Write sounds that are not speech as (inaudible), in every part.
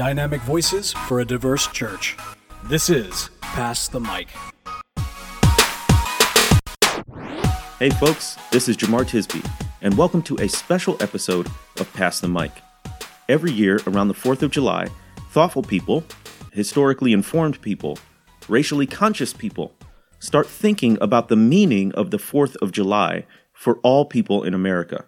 Dynamic voices for a diverse church. This is Pass the Mic. Hey, folks, this is Jemar Tisby, and welcome to a special episode of Pass the Mic. Every year, around the 4th of July, thoughtful people, historically informed people, racially conscious people start thinking about the meaning of the 4th of July for all people in America.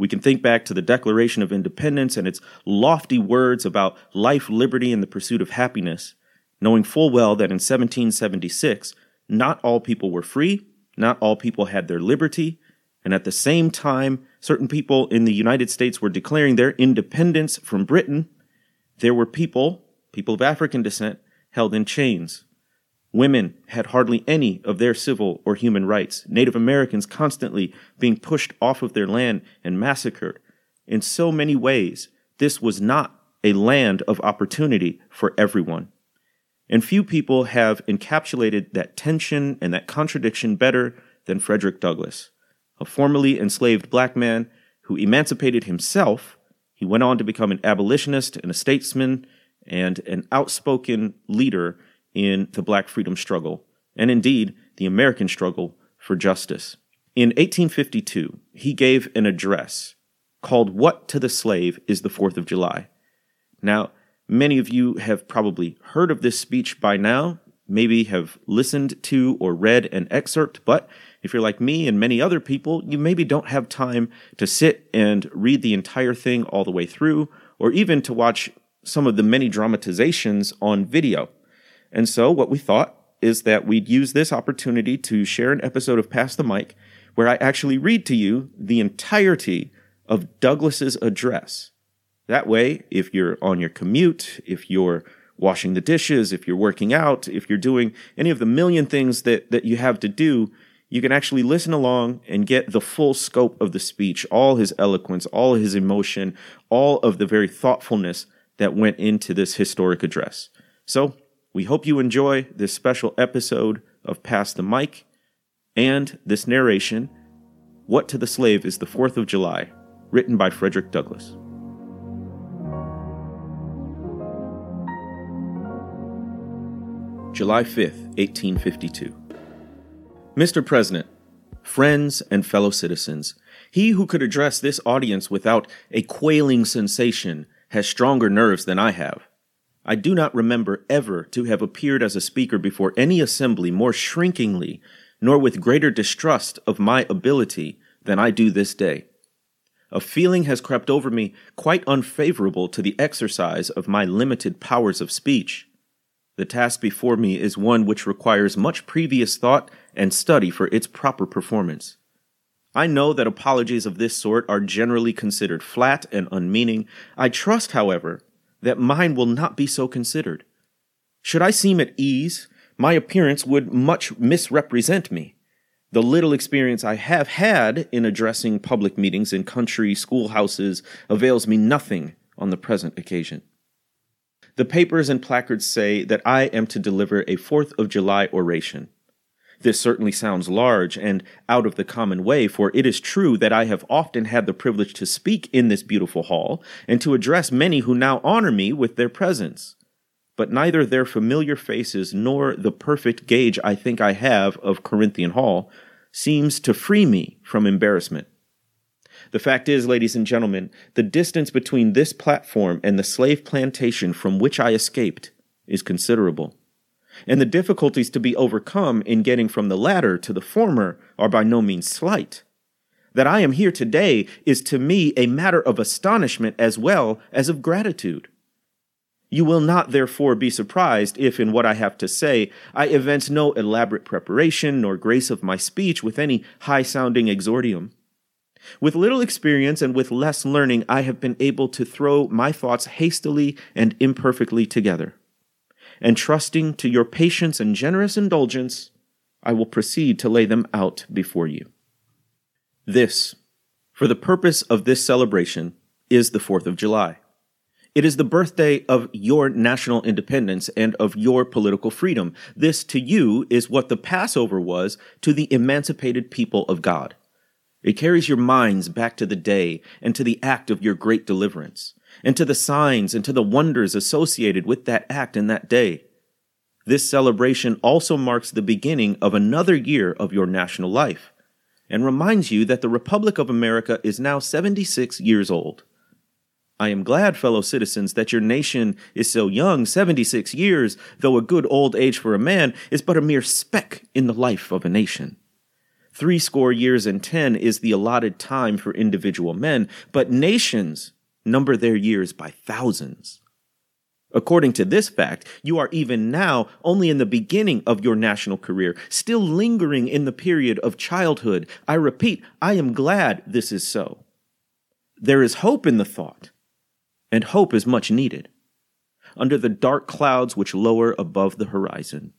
We can think back to the Declaration of Independence and its lofty words about life, liberty, and the pursuit of happiness, knowing full well that in 1776, not all people were free, not all people had their liberty, and at the same time, certain people in the United States were declaring their independence from Britain. There were people, people of African descent, held in chains. Women had hardly any of their civil or human rights. Native Americans constantly being pushed off of their land and massacred. In so many ways, this was not a land of opportunity for everyone. And few people have encapsulated that tension and that contradiction better than Frederick Douglass, a formerly enslaved black man who emancipated himself. He went on to become an abolitionist and a statesman and an outspoken leader in the black freedom struggle, and indeed the American struggle for justice. In 1852, he gave an address called What to the Slave is the Fourth of July. Now, many of you have probably heard of this speech by now, maybe have listened to or read an excerpt, but if you're like me and many other people, you maybe don't have time to sit and read the entire thing all the way through, or even to watch some of the many dramatizations on video. And so, what we thought is that we'd use this opportunity to share an episode of Pass the Mic where I actually read to you the entirety of Douglass's address. That way, if you're on your commute, if you're washing the dishes, if you're working out, if you're doing any of the million things that, that you have to do, you can actually listen along and get the full scope of the speech, all his eloquence, all his emotion, all of the very thoughtfulness that went into this historic address. So we hope you enjoy this special episode of Pass the Mic and this narration, What to the Slave is the Fourth of July, written by Frederick Douglass. July 5th, 1852. Mr. President, friends, and fellow citizens, he who could address this audience without a quailing sensation has stronger nerves than I have. I do not remember ever to have appeared as a speaker before any assembly more shrinkingly, nor with greater distrust of my ability than I do this day. A feeling has crept over me quite unfavorable to the exercise of my limited powers of speech. The task before me is one which requires much previous thought and study for its proper performance. I know that apologies of this sort are generally considered flat and unmeaning. I trust, however, that mine will not be so considered. Should I seem at ease, my appearance would much misrepresent me. The little experience I have had in addressing public meetings in country schoolhouses avails me nothing on the present occasion. The papers and placards say that I am to deliver a Fourth of July oration. This certainly sounds large and out of the common way, for it is true that I have often had the privilege to speak in this beautiful hall and to address many who now honor me with their presence. But neither their familiar faces nor the perfect gauge I think I have of Corinthian Hall seems to free me from embarrassment. The fact is, ladies and gentlemen, the distance between this platform and the slave plantation from which I escaped is considerable and the difficulties to be overcome in getting from the latter to the former are by no means slight. That I am here today is to me a matter of astonishment as well as of gratitude. You will not therefore be surprised if, in what I have to say, I evince no elaborate preparation nor grace of my speech with any high sounding exordium. With little experience and with less learning, I have been able to throw my thoughts hastily and imperfectly together and trusting to your patience and generous indulgence, I will proceed to lay them out before you. This, for the purpose of this celebration, is the 4th of July. It is the birthday of your national independence and of your political freedom. This to you is what the Passover was to the emancipated people of God. It carries your minds back to the day and to the act of your great deliverance. And to the signs and to the wonders associated with that act and that day. This celebration also marks the beginning of another year of your national life and reminds you that the Republic of America is now 76 years old. I am glad, fellow citizens, that your nation is so young, 76 years, though a good old age for a man, is but a mere speck in the life of a nation. Three score years and ten is the allotted time for individual men, but nations number their years by thousands. According to this fact, you are even now only in the beginning of your national career, still lingering in the period of childhood. I repeat, I am glad this is so. There is hope in the thought, and hope is much needed. Under the dark clouds which lower above the horizon,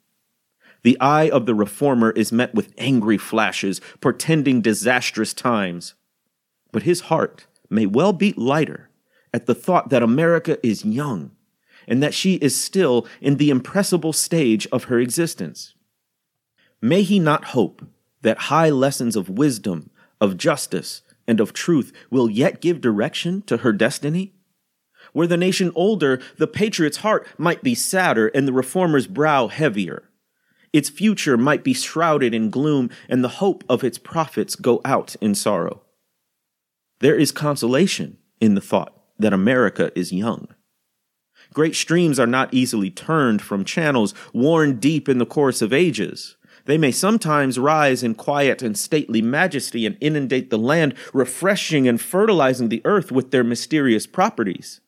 the eye of the reformer is met with angry flashes, portending disastrous times. But his heart may well beat lighter at the thought that America is young and that she is still in the impressible stage of her existence. May he not hope that high lessons of wisdom, of justice, and of truth will yet give direction to her destiny? Were the nation older, the patriot's heart might be sadder and the reformer's brow heavier. Its future might be shrouded in gloom and the hope of its prophets go out in sorrow. There is consolation in the thought that America is young. Great streams are not easily turned from channels worn deep in the course of ages. They may sometimes rise in quiet and stately majesty and inundate the land, refreshing and fertilizing the earth with their mysterious properties.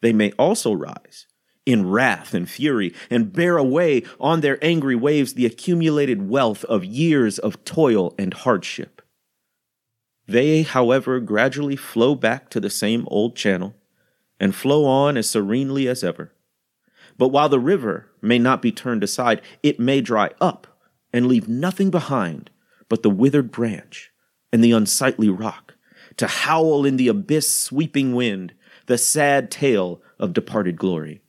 They may also rise in wrath and fury and bear away on their angry waves the accumulated wealth of years of toil and hardship. They, however, gradually flow back to the same old channel and flow on as serenely as ever. But while the river may not be turned aside, it may dry up and leave nothing behind but the withered branch and the unsightly rock to howl in the abyss sweeping wind the sad tale of departed glory.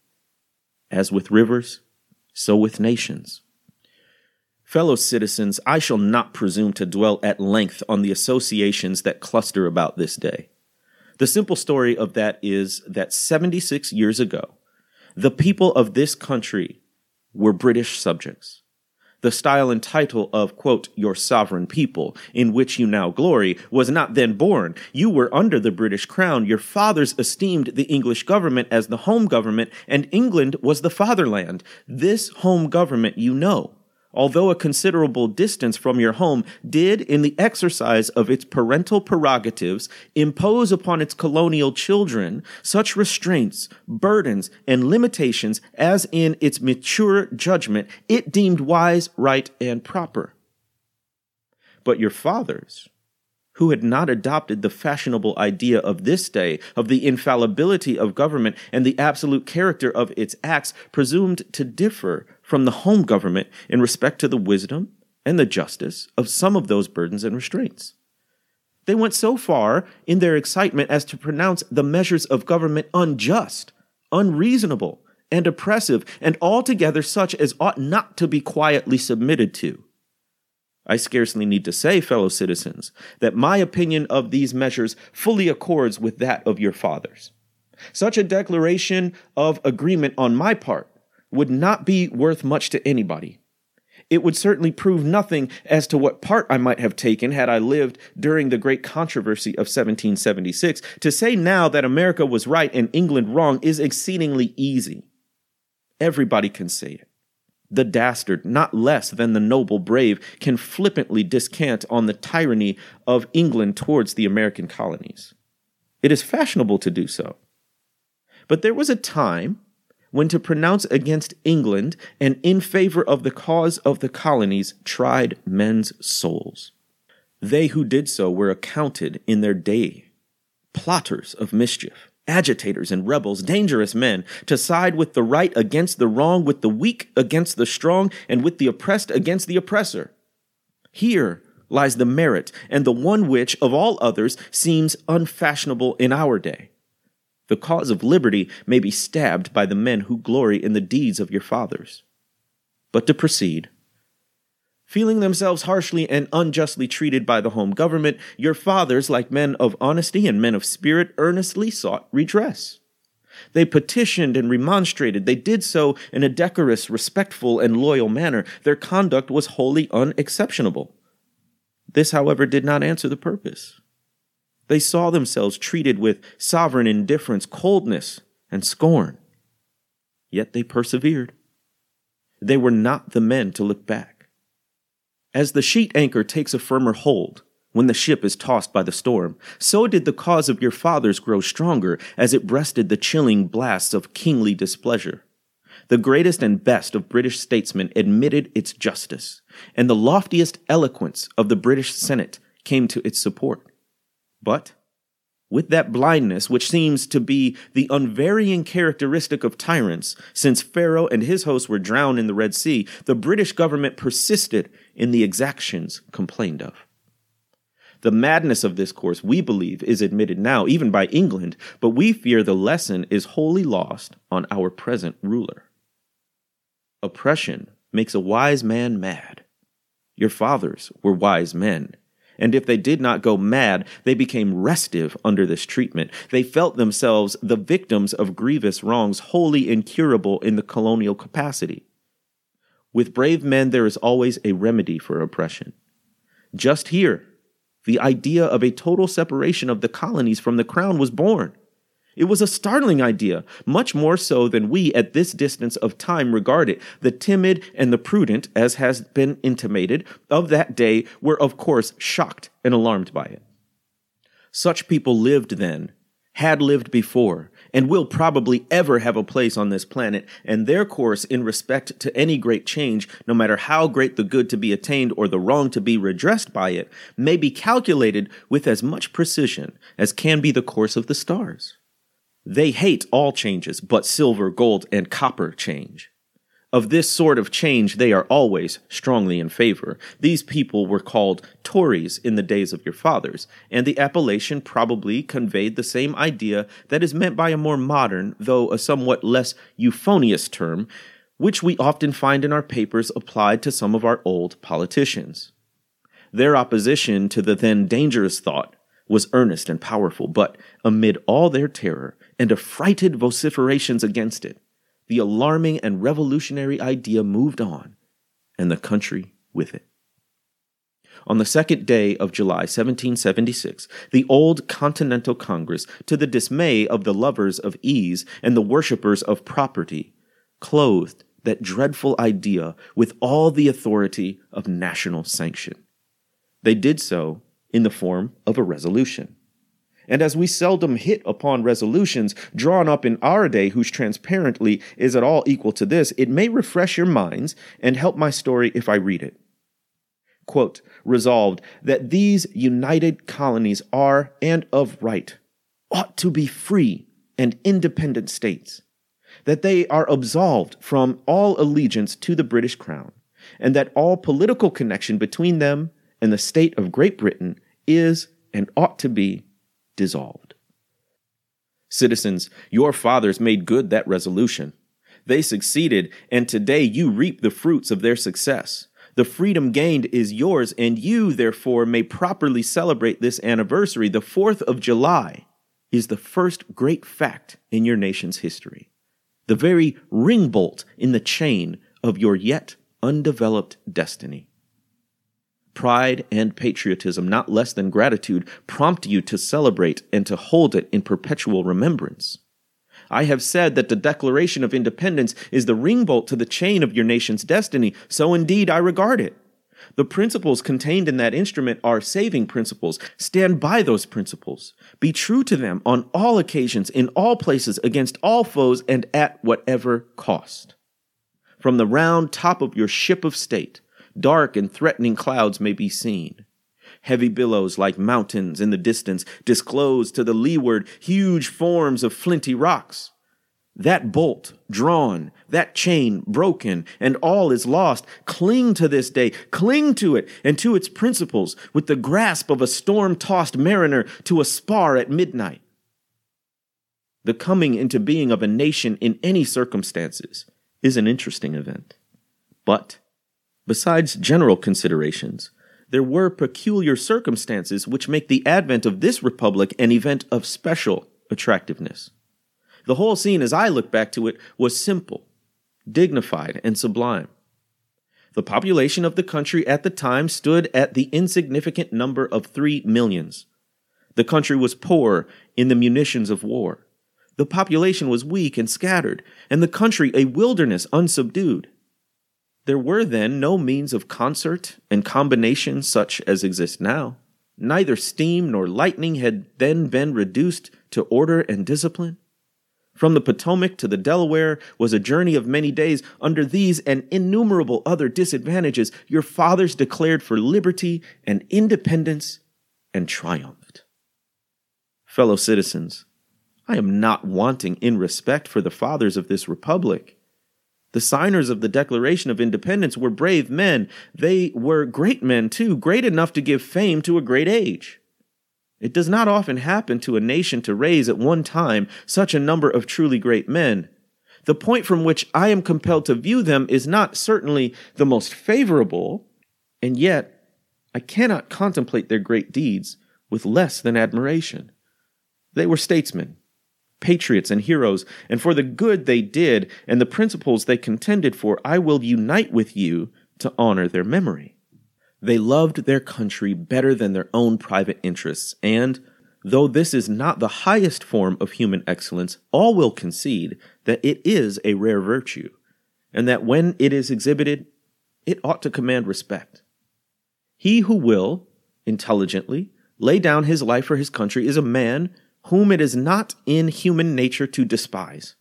As with rivers, so with nations. Fellow citizens, I shall not presume to dwell at length on the associations that cluster about this day. The simple story of that is that 76 years ago, the people of this country were British subjects. The style and title of, quote, your sovereign people, in which you now glory, was not then born. You were under the British crown. Your fathers esteemed the English government as the home government, and England was the fatherland. This home government you know although a considerable distance from your home, did, in the exercise of its parental prerogatives, impose upon its colonial children such restraints, burdens, and limitations as in its mature judgment it deemed wise, right, and proper. But your fathers, who had not adopted the fashionable idea of this day of the infallibility of government and the absolute character of its acts, presumed to differ from the home government in respect to the wisdom and the justice of some of those burdens and restraints. They went so far in their excitement as to pronounce the measures of government unjust, unreasonable, and oppressive, and altogether such as ought not to be quietly submitted to. I scarcely need to say, fellow citizens, that my opinion of these measures fully accords with that of your fathers. Such a declaration of agreement on my part would not be worth much to anybody. It would certainly prove nothing as to what part I might have taken had I lived during the great controversy of 1776. To say now that America was right and England wrong is exceedingly easy. Everybody can say it. The dastard, not less than the noble brave, can flippantly descant on the tyranny of England towards the American colonies. It is fashionable to do so. But there was a time when to pronounce against England and in favor of the cause of the colonies tried men's souls. They who did so were accounted in their day plotters of mischief, agitators and rebels, dangerous men, to side with the right against the wrong, with the weak against the strong, and with the oppressed against the oppressor. Here lies the merit, and the one which, of all others, seems unfashionable in our day the cause of liberty may be stabbed by the men who glory in the deeds of your fathers. But to proceed. Feeling themselves harshly and unjustly treated by the home government, your fathers, like men of honesty and men of spirit, earnestly sought redress. They petitioned and remonstrated. They did so in a decorous, respectful, and loyal manner. Their conduct was wholly unexceptionable. This, however, did not answer the purpose. They saw themselves treated with sovereign indifference, coldness, and scorn. Yet they persevered. They were not the men to look back. As the sheet anchor takes a firmer hold when the ship is tossed by the storm, so did the cause of your fathers grow stronger as it breasted the chilling blasts of kingly displeasure. The greatest and best of British statesmen admitted its justice, and the loftiest eloquence of the British Senate came to its support. But with that blindness which seems to be the unvarying characteristic of tyrants, since Pharaoh and his hosts were drowned in the Red Sea, the British government persisted in the exactions complained of. The madness of this course, we believe, is admitted now, even by England, but we fear the lesson is wholly lost on our present ruler. Oppression makes a wise man mad. Your fathers were wise men and if they did not go mad, they became restive under this treatment. They felt themselves the victims of grievous wrongs, wholly incurable in the colonial capacity. With brave men, there is always a remedy for oppression. Just here, the idea of a total separation of the colonies from the crown was born. It was a startling idea, much more so than we at this distance of time regard it. The timid and the prudent, as has been intimated, of that day were of course shocked and alarmed by it. Such people lived then, had lived before, and will probably ever have a place on this planet, and their course in respect to any great change, no matter how great the good to be attained or the wrong to be redressed by it, may be calculated with as much precision as can be the course of the stars. They hate all changes but silver, gold, and copper change. Of this sort of change they are always strongly in favor. These people were called Tories in the days of your fathers, and the appellation probably conveyed the same idea that is meant by a more modern, though a somewhat less euphonious term, which we often find in our papers applied to some of our old politicians. Their opposition to the then dangerous thought was earnest and powerful, but amid all their terror, and affrighted vociferations against it, the alarming and revolutionary idea moved on, and the country with it. On the second day of July 1776, the old Continental Congress, to the dismay of the lovers of ease and the worshippers of property, clothed that dreadful idea with all the authority of national sanction. They did so in the form of a resolution. And as we seldom hit upon resolutions drawn up in our day whose transparently is at all equal to this, it may refresh your minds and help my story if I read it. Quote, resolved that these united colonies are, and of right, ought to be free and independent states, that they are absolved from all allegiance to the British Crown, and that all political connection between them and the state of Great Britain is and ought to be dissolved. Citizens, your fathers made good that resolution. They succeeded, and today you reap the fruits of their success. The freedom gained is yours, and you, therefore, may properly celebrate this anniversary. The 4th of July is the first great fact in your nation's history, the very ring bolt in the chain of your yet undeveloped destiny. Pride and patriotism, not less than gratitude, prompt you to celebrate and to hold it in perpetual remembrance. I have said that the Declaration of Independence is the ringbolt to the chain of your nation's destiny, so indeed I regard it. The principles contained in that instrument are saving principles. Stand by those principles. Be true to them on all occasions, in all places, against all foes, and at whatever cost. From the round top of your ship of state, Dark and threatening clouds may be seen. Heavy billows like mountains in the distance disclose to the leeward huge forms of flinty rocks. That bolt drawn, that chain broken, and all is lost. Cling to this day, cling to it and to its principles with the grasp of a storm tossed mariner to a spar at midnight. The coming into being of a nation in any circumstances is an interesting event. But Besides general considerations, there were peculiar circumstances which make the advent of this republic an event of special attractiveness. The whole scene, as I look back to it, was simple, dignified, and sublime. The population of the country at the time stood at the insignificant number of three millions. The country was poor in the munitions of war. The population was weak and scattered, and the country a wilderness unsubdued. There were then no means of concert and combination such as exist now. Neither steam nor lightning had then been reduced to order and discipline. From the Potomac to the Delaware was a journey of many days. Under these and innumerable other disadvantages, your fathers declared for liberty and independence and triumphed. Fellow citizens, I am not wanting in respect for the fathers of this republic. The signers of the Declaration of Independence were brave men. They were great men, too, great enough to give fame to a great age. It does not often happen to a nation to raise at one time such a number of truly great men. The point from which I am compelled to view them is not certainly the most favorable, and yet I cannot contemplate their great deeds with less than admiration. They were statesmen, patriots and heroes, and for the good they did and the principles they contended for, I will unite with you to honor their memory. They loved their country better than their own private interests, and, though this is not the highest form of human excellence, all will concede that it is a rare virtue, and that when it is exhibited, it ought to command respect. He who will, intelligently, lay down his life for his country is a man whom it is not in human nature to despise.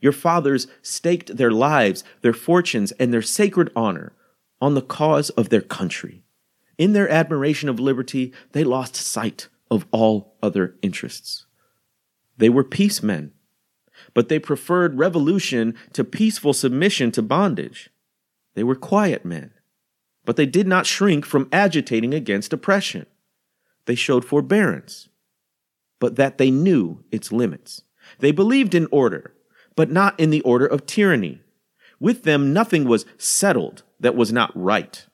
Your fathers staked their lives, their fortunes, and their sacred honor on the cause of their country. In their admiration of liberty, they lost sight of all other interests. They were peacemen, but they preferred revolution to peaceful submission to bondage. They were quiet men, but they did not shrink from agitating against oppression. They showed forbearance, but that they knew its limits. They believed in order, but not in the order of tyranny. With them, nothing was settled that was not right.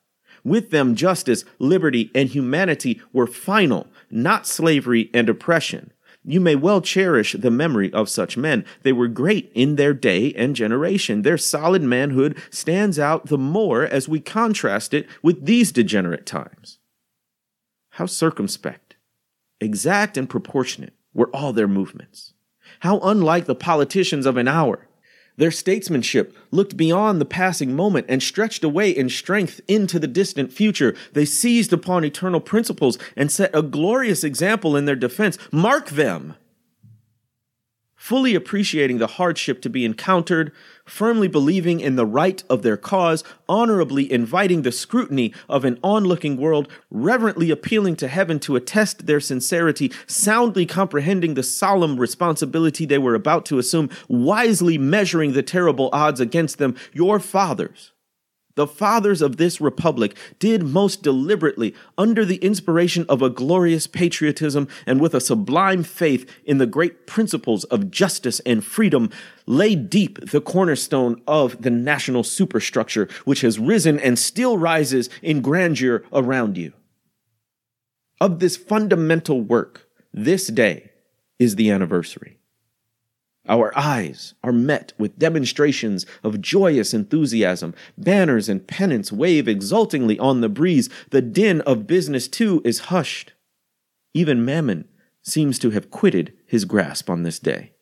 With them, justice, liberty, and humanity were final, not slavery and oppression. You may well cherish the memory of such men. They were great in their day and generation. Their solid manhood stands out the more as we contrast it with these degenerate times. How circumspect exact and proportionate were all their movements. How unlike the politicians of an hour. Their statesmanship looked beyond the passing moment and stretched away in strength into the distant future. They seized upon eternal principles and set a glorious example in their defense. Mark them! Fully appreciating the hardship to be encountered, firmly believing in the right of their cause, honorably inviting the scrutiny of an onlooking world, reverently appealing to heaven to attest their sincerity, soundly comprehending the solemn responsibility they were about to assume, wisely measuring the terrible odds against them, your fathers the fathers of this republic did most deliberately, under the inspiration of a glorious patriotism and with a sublime faith in the great principles of justice and freedom, lay deep the cornerstone of the national superstructure which has risen and still rises in grandeur around you. Of this fundamental work, this day is the anniversary. Our eyes are met with demonstrations of joyous enthusiasm. Banners and pennants wave exultingly on the breeze. The din of business, too, is hushed. Even Mammon seems to have quitted his grasp on this day.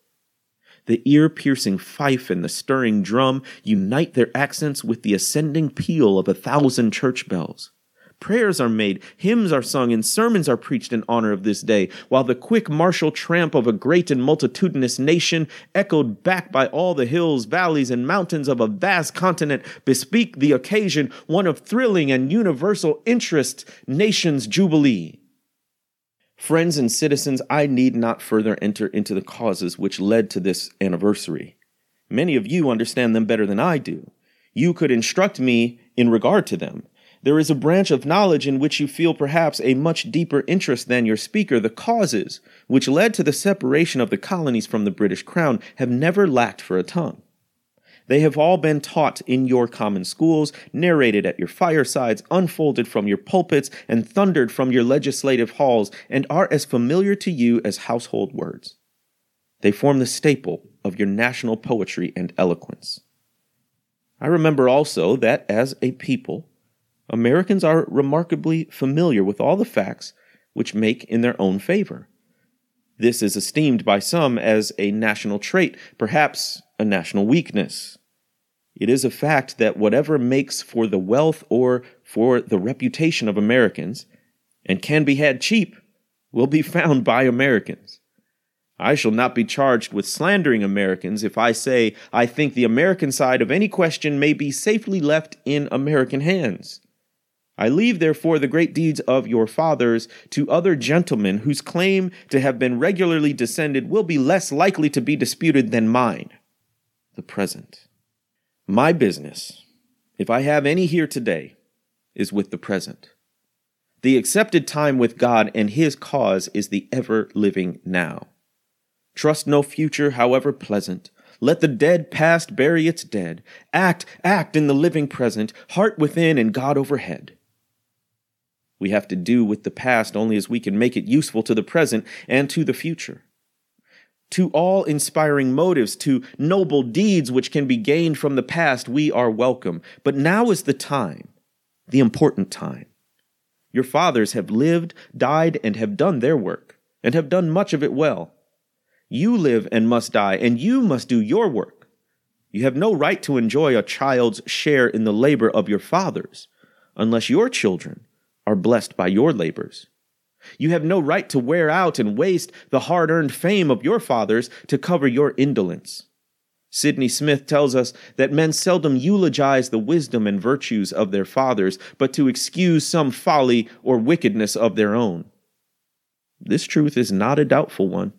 The ear piercing fife and the stirring drum unite their accents with the ascending peal of a thousand church bells. Prayers are made, hymns are sung, and sermons are preached in honor of this day, while the quick martial tramp of a great and multitudinous nation, echoed back by all the hills, valleys, and mountains of a vast continent, bespeak the occasion one of thrilling and universal interest, nation's jubilee. Friends and citizens, I need not further enter into the causes which led to this anniversary. Many of you understand them better than I do. You could instruct me in regard to them. There is a branch of knowledge in which you feel perhaps a much deeper interest than your speaker. The causes which led to the separation of the colonies from the British crown have never lacked for a tongue. They have all been taught in your common schools, narrated at your firesides, unfolded from your pulpits, and thundered from your legislative halls, and are as familiar to you as household words. They form the staple of your national poetry and eloquence. I remember also that as a people, Americans are remarkably familiar with all the facts which make in their own favor. This is esteemed by some as a national trait, perhaps a national weakness. It is a fact that whatever makes for the wealth or for the reputation of Americans, and can be had cheap, will be (laughs) found by Americans. I shall not be charged with slandering Americans if I say I think the American side of any question may be safely left in American hands. I leave, therefore, the great deeds of your fathers to other gentlemen whose claim to have been regularly descended will be less likely to be disputed than mine, the present. My business, if I have any here today, is with the present. The accepted time with God and His cause is the ever living now. Trust no future, however pleasant. Let the dead past bury its dead. Act, act in the living present, heart within and God overhead. We have to do with the past only as we can make it useful to the present and to the future. To all inspiring motives, to noble deeds which can be gained from the past, we are welcome. But now is the time, the important time. Your fathers have lived, died, and have done their work, and have done much of it well. You live and must die, and you must do your work. You have no right to enjoy a child's share in the labor of your fathers, unless your children are blessed by your labors. You have no right to wear out and waste the hard earned fame of your fathers to cover your indolence. Sydney Smith tells us that men seldom eulogize the wisdom and virtues of their fathers, but to excuse some folly or wickedness of their own. This truth is not a doubtful one.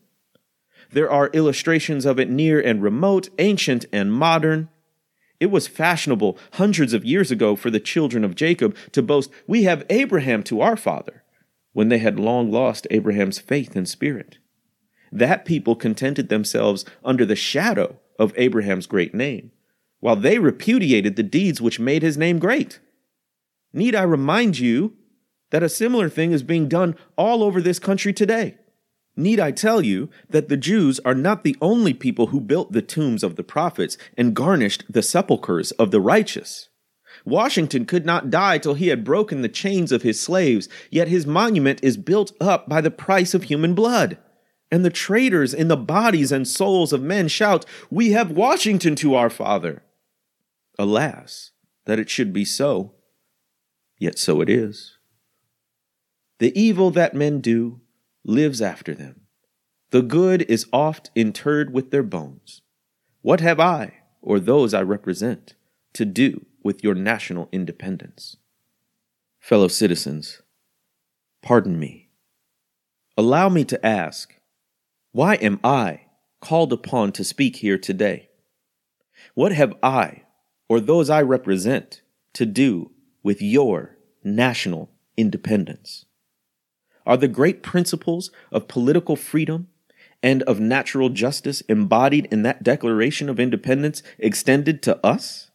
There are illustrations of it near and remote, ancient and modern. It was fashionable hundreds of years ago for the children of Jacob to boast, We have Abraham to our father, when they had long lost Abraham's faith and spirit. That people contented themselves under the shadow of Abraham's great name, while they repudiated the deeds which made his name great. Need I remind you that a similar thing is being done all over this country today? Need I tell you that the Jews are not the only people who built the tombs of the prophets and garnished the sepulchres of the righteous? Washington could not die till he had broken the chains of his slaves, yet his monument is built up by the price of human blood. And the traitors in the bodies and souls of men shout, We have Washington to our father. Alas, that it should be so, yet so it is. The evil that men do, lives after them. The good is oft interred with their bones. What have I, or those I represent, to do with your national independence? Fellow citizens, pardon me. Allow me to ask, why am I called upon to speak here today? What have I, or those I represent, to do with your national independence? Are the great principles of political freedom and of natural justice embodied in that Declaration of Independence extended to us?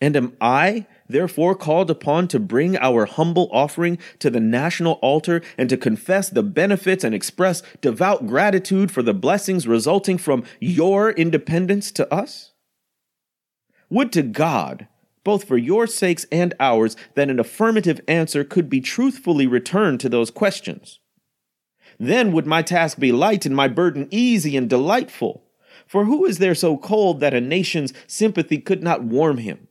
And am I, therefore, called upon to bring our humble offering to the national altar and to confess the benefits and express devout gratitude for the blessings resulting from your independence to us? Would to God both for your sakes and ours, that an affirmative answer could be truthfully returned to those questions. Then would my task be light and my burden easy and delightful. For who is there so cold that a nation's sympathy could not warm him?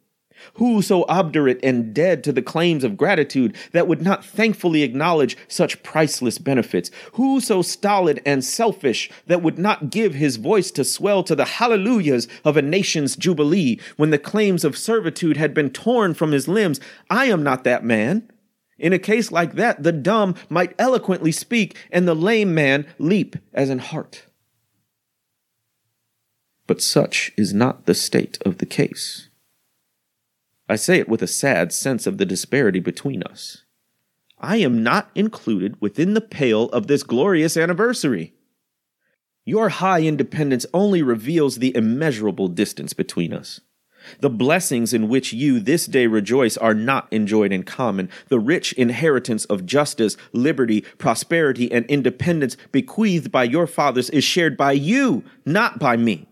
Who so obdurate and dead to the claims of gratitude that would not thankfully acknowledge such priceless benefits? Who so stolid and selfish that would not give his voice to swell to the hallelujahs of a nation's jubilee when the claims of servitude had been torn from his limbs? I am not that man. In a case like that, the dumb might eloquently speak and the lame man leap as an hart. But such is not the state of the case. I say it with a sad sense of the disparity between us. I am not included within the pale of this glorious anniversary. Your high independence only reveals the immeasurable distance between us. The blessings in which you this day rejoice are not enjoyed in common. The rich inheritance of justice, liberty, prosperity, and independence bequeathed by your fathers is shared by you, not by me.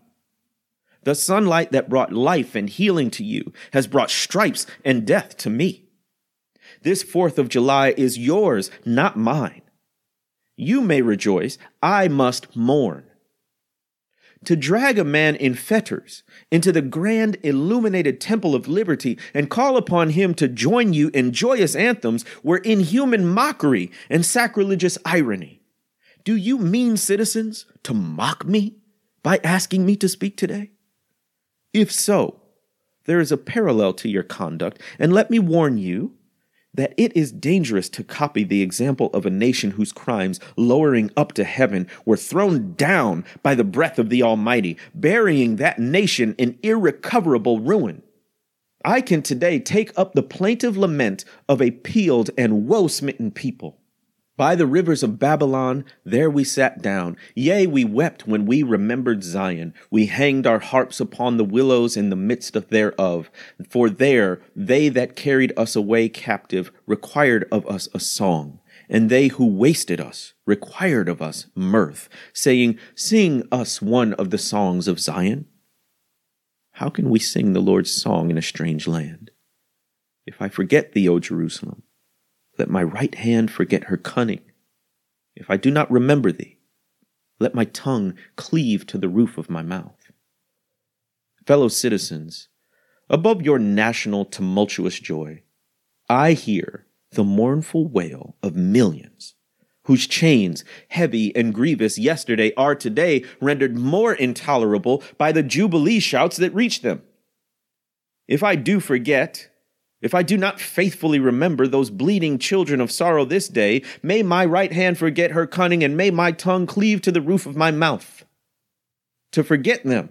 The sunlight that brought life and healing to you has brought stripes and death to me. This 4th of July is yours, not mine. You may rejoice, I must mourn. To drag a man in fetters into the grand illuminated temple of liberty and call upon him to join you in joyous anthems were inhuman mockery and sacrilegious irony. Do you mean, citizens, to mock me by asking me to speak today? If so, there is a parallel to your conduct, and let me warn you that it is dangerous to copy the example of a nation whose crimes, lowering up to heaven, were thrown down by the breath of the Almighty, burying that nation in irrecoverable ruin. I can today take up the plaintive lament of a peeled and woe smitten people. By the rivers of Babylon, there we sat down. Yea, we wept when we remembered Zion. We hanged our harps upon the willows in the midst of thereof. For there they that carried us away captive required of us a song. And they who wasted us required of us mirth, saying, Sing us one of the songs of Zion. How can we sing the Lord's song in a strange land? If I forget thee, O Jerusalem, let my right hand forget her cunning. If I do not remember thee, let my tongue cleave to the roof of my mouth. Fellow citizens, above your national tumultuous joy, I hear the mournful wail of millions whose chains, heavy and grievous yesterday, are today rendered more intolerable by the jubilee shouts that reach them. If I do forget, if I do not faithfully remember those bleeding children of sorrow this day, may my right hand forget her cunning, and may my tongue cleave to the roof of my mouth. To forget them,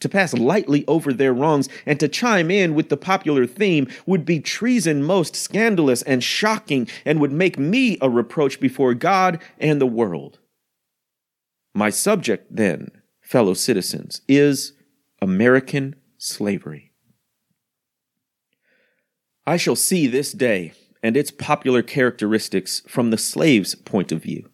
to pass lightly over their wrongs, and to chime in with the popular theme would be treason most scandalous and shocking, and would make me a reproach before God and the world. My subject, then, fellow citizens, is American slavery. I shall see this day and its popular characteristics from the slave's point of view.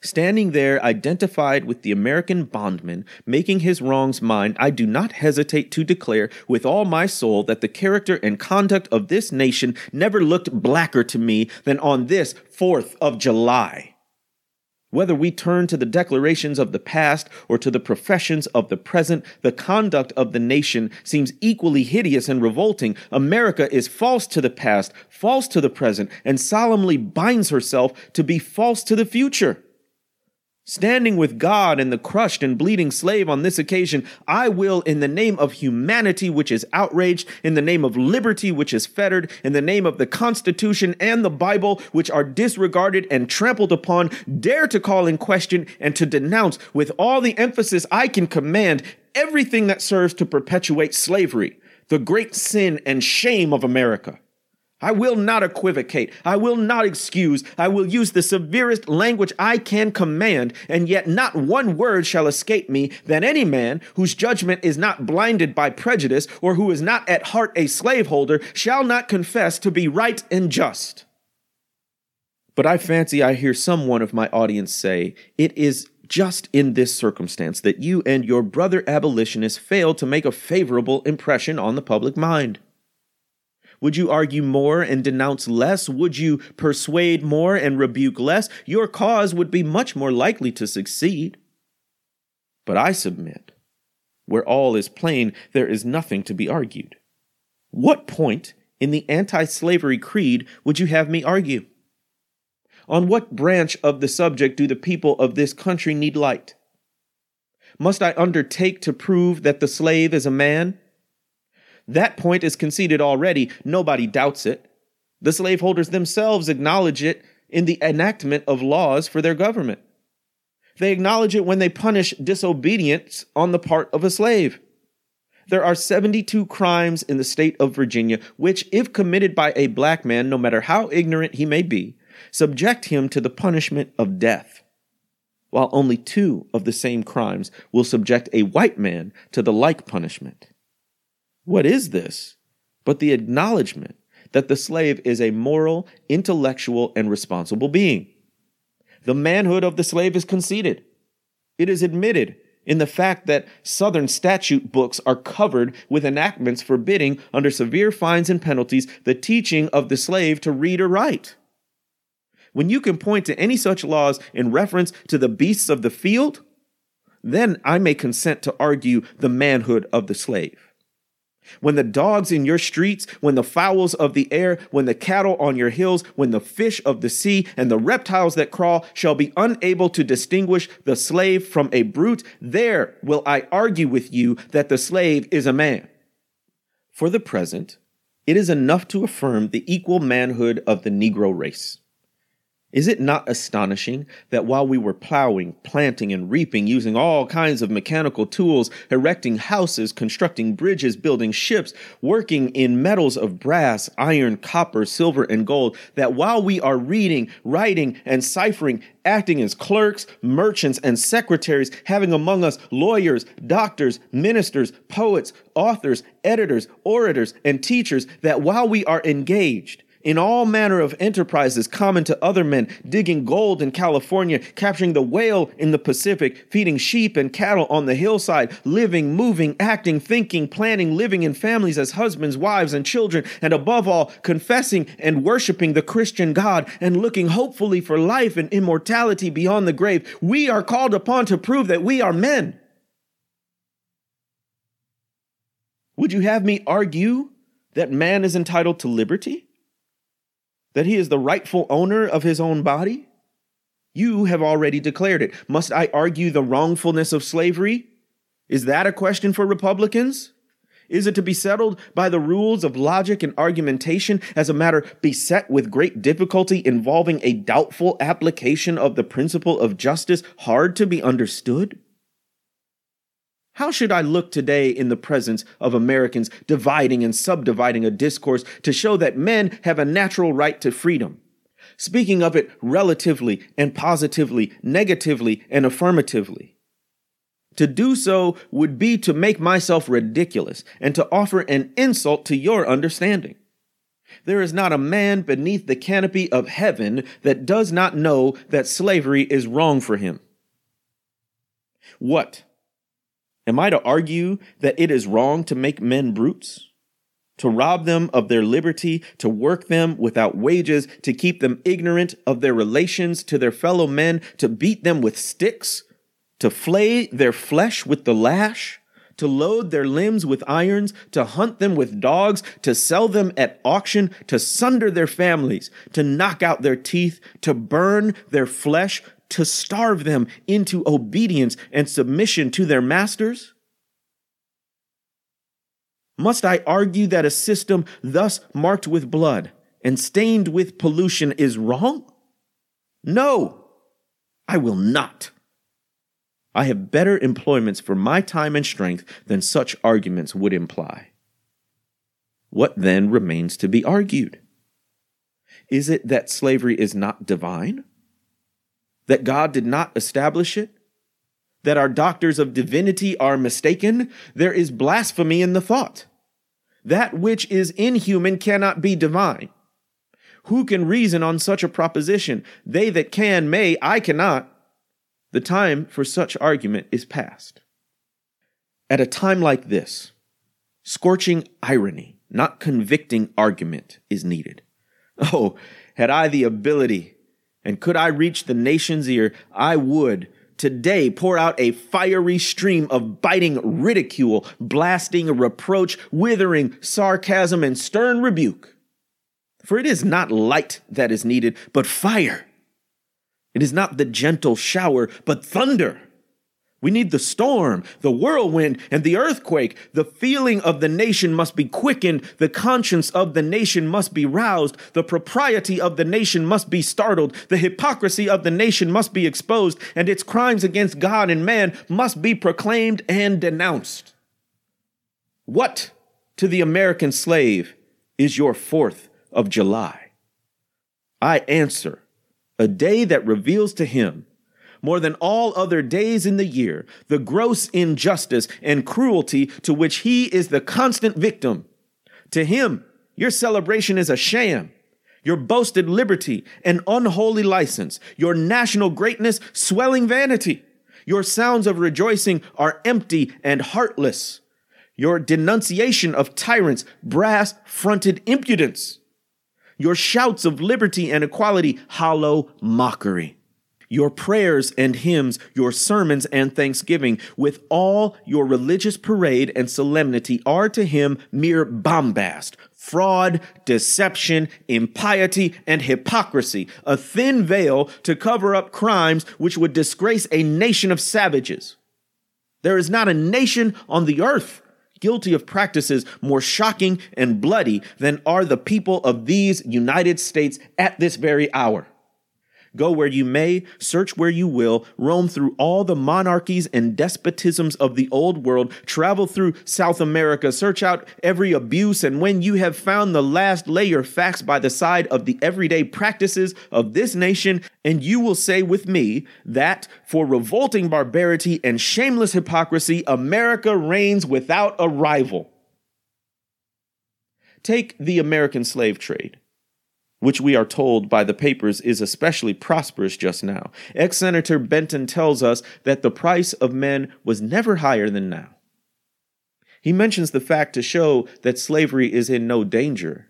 Standing there, identified with the American bondman, making his wrongs mine, I do not hesitate to declare with all my soul that the character and conduct of this nation never looked blacker to me than on this 4th of July. Whether we turn to the declarations of the past or to the professions of the present, the conduct of the nation seems equally hideous and revolting. America is false to the past, false to the present, and solemnly binds herself to be false to the future. Standing with God and the crushed and bleeding slave on this occasion, I will, in the name of humanity which is outraged, in the name of liberty which is fettered, in the name of the Constitution and the Bible which are disregarded and trampled upon, dare to call in question and to denounce with all the emphasis I can command everything that serves to perpetuate slavery, the great sin and shame of America. I will not equivocate. I will not excuse. I will use the severest language I can command, and yet not one word shall escape me that any man whose judgment is not blinded by prejudice or who is not at heart a slaveholder shall not confess to be right and just. But I fancy I hear some one of my audience say, It is just in this circumstance that you and your brother abolitionists failed to make a favorable impression on the public mind. Would you argue more and denounce less? Would you persuade more and rebuke less? Your cause would be much more likely to succeed. But I submit, where all is plain, there is nothing to be argued. What point in the anti slavery creed would you have me argue? On what branch of the subject do the people of this country need light? Must I undertake to prove that the slave is a man? That point is conceded already. Nobody doubts it. The slaveholders themselves acknowledge it in the enactment of laws for their government. They acknowledge it when they punish disobedience on the part of a slave. There are 72 crimes in the state of Virginia which, if committed by a black man, no matter how ignorant he may be, subject him to the punishment of death. while only two of the same crimes will subject a white man to the like punishment. What is this but the acknowledgement that the slave is a moral, intellectual, and responsible being? The manhood of the slave is conceded. It is admitted in the fact that Southern statute books are covered with enactments forbidding, under severe fines and penalties, the teaching of the slave to read or write. When you can point to any such laws in reference to the beasts of the field, then I may consent to argue the manhood of the slave. When the dogs in your streets, when the fowls of the air, when the cattle on your hills, when the fish of the sea and the reptiles that crawl shall be unable to distinguish the slave from a brute, there will I argue with you that the slave is a man. For the present, it is enough to affirm the equal manhood of the Negro race. Is it not astonishing that while we were plowing, planting, and reaping, using all kinds of mechanical tools, erecting houses, constructing bridges, building ships, working in metals of brass, iron, copper, silver, and gold, that while we are reading, writing, and ciphering, acting as clerks, merchants, and secretaries, having among us lawyers, doctors, ministers, poets, authors, editors, orators, and teachers, that while we are engaged, in all manner of enterprises common to other men, digging gold in California, capturing the whale in the Pacific, feeding sheep and cattle on the hillside, living, moving, acting, thinking, planning, living in families as husbands, wives, and children, and above all, confessing and worshiping the Christian God and looking hopefully for life and immortality beyond the grave, we are called upon to prove that we are men. Would you have me argue that man is entitled to liberty? That he is the rightful owner of his own body? You have already declared it. Must I argue the wrongfulness of slavery? Is that a question for Republicans? Is it to be settled by the rules of logic and argumentation as a matter beset with great difficulty involving a doubtful application of the principle of justice hard to be understood? How should I look today in the presence of Americans dividing and subdividing a discourse to show that men have a natural right to freedom? Speaking of it relatively and positively, negatively and affirmatively. To do so would be to make myself ridiculous and to offer an insult to your understanding. There is not a man beneath the canopy of heaven that does not know that slavery is wrong for him. What? Am I to argue that it is wrong to make men brutes? To rob them of their liberty, to work them without wages, to keep them ignorant of their relations to their fellow men, to beat them with sticks, to flay their flesh with the lash, to load their limbs with irons, to hunt them with dogs, to sell them at auction, to sunder their families, to knock out their teeth, to burn their flesh, to starve them into obedience and submission to their masters? Must I argue that a system thus marked with blood and stained with pollution is wrong? No, I will not. I have better employments for my time and strength than such arguments would imply. What then remains to be argued? Is it that slavery is not divine? That God did not establish it, that our doctors of divinity are mistaken, there is blasphemy in the thought. That which is inhuman cannot be divine. Who can reason on such a proposition? They that can may, I cannot. The time for such argument is past. At a time like this, scorching irony, not convicting argument, is needed. Oh, had I the ability and could I reach the nation's ear, I would today pour out a fiery stream of biting ridicule, blasting reproach, withering sarcasm, and stern rebuke. For it is not light that is needed, but fire. It is not the gentle shower, but thunder. We need the storm, the whirlwind, and the earthquake. The feeling of the nation must be quickened. The conscience of the nation must be roused. The propriety of the nation must be startled. The hypocrisy of the nation must be exposed. And its crimes against God and man must be proclaimed and denounced. What to the American slave is your 4th of July? I answer, a day that reveals to him more than all other days in the year, the gross injustice and cruelty to which he is the constant victim. To him, your celebration is a sham. Your boasted liberty, an unholy license. Your national greatness, swelling vanity. Your sounds of rejoicing are empty and heartless. Your denunciation of tyrants, brass fronted impudence. Your shouts of liberty and equality, hollow mockery your prayers and hymns, your sermons and thanksgiving, with all your religious parade and solemnity, are to him mere bombast, fraud, deception, impiety, and hypocrisy, a thin veil to cover up crimes which would disgrace a nation of savages. There is not a nation on the earth guilty of practices more shocking and bloody than are the people of these United States at this very hour. Go where you may, search where you will, roam through all the monarchies and despotisms of the old world, travel through South America, search out every abuse, and when you have found the last, lay your facts by the side of the everyday practices of this nation, and you will say with me that for revolting barbarity and shameless hypocrisy, America reigns without a rival. Take the American slave trade which we are told by the papers is especially prosperous just now. Ex Senator Benton tells us that the price of men was never higher than now. He mentions the fact to show that slavery is in no danger.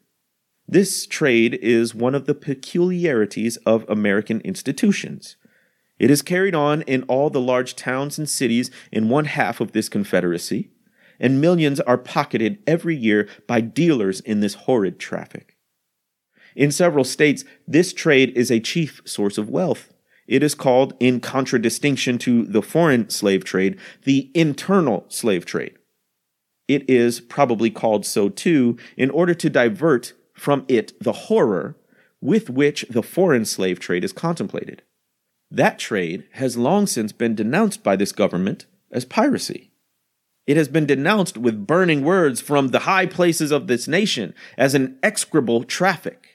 This trade is one of the peculiarities of American institutions. It is carried on in all the large towns and cities in one half of this Confederacy, and millions are pocketed every year by dealers in this horrid traffic. In several states, this trade is a chief source of wealth. It is called, in contradistinction to the foreign slave trade, the internal slave trade. It is probably called so too in order to divert from it the horror with which the foreign slave trade is contemplated. That trade has long since been denounced by this government as piracy. It has been denounced with burning words from the high places of this nation as an execrable traffic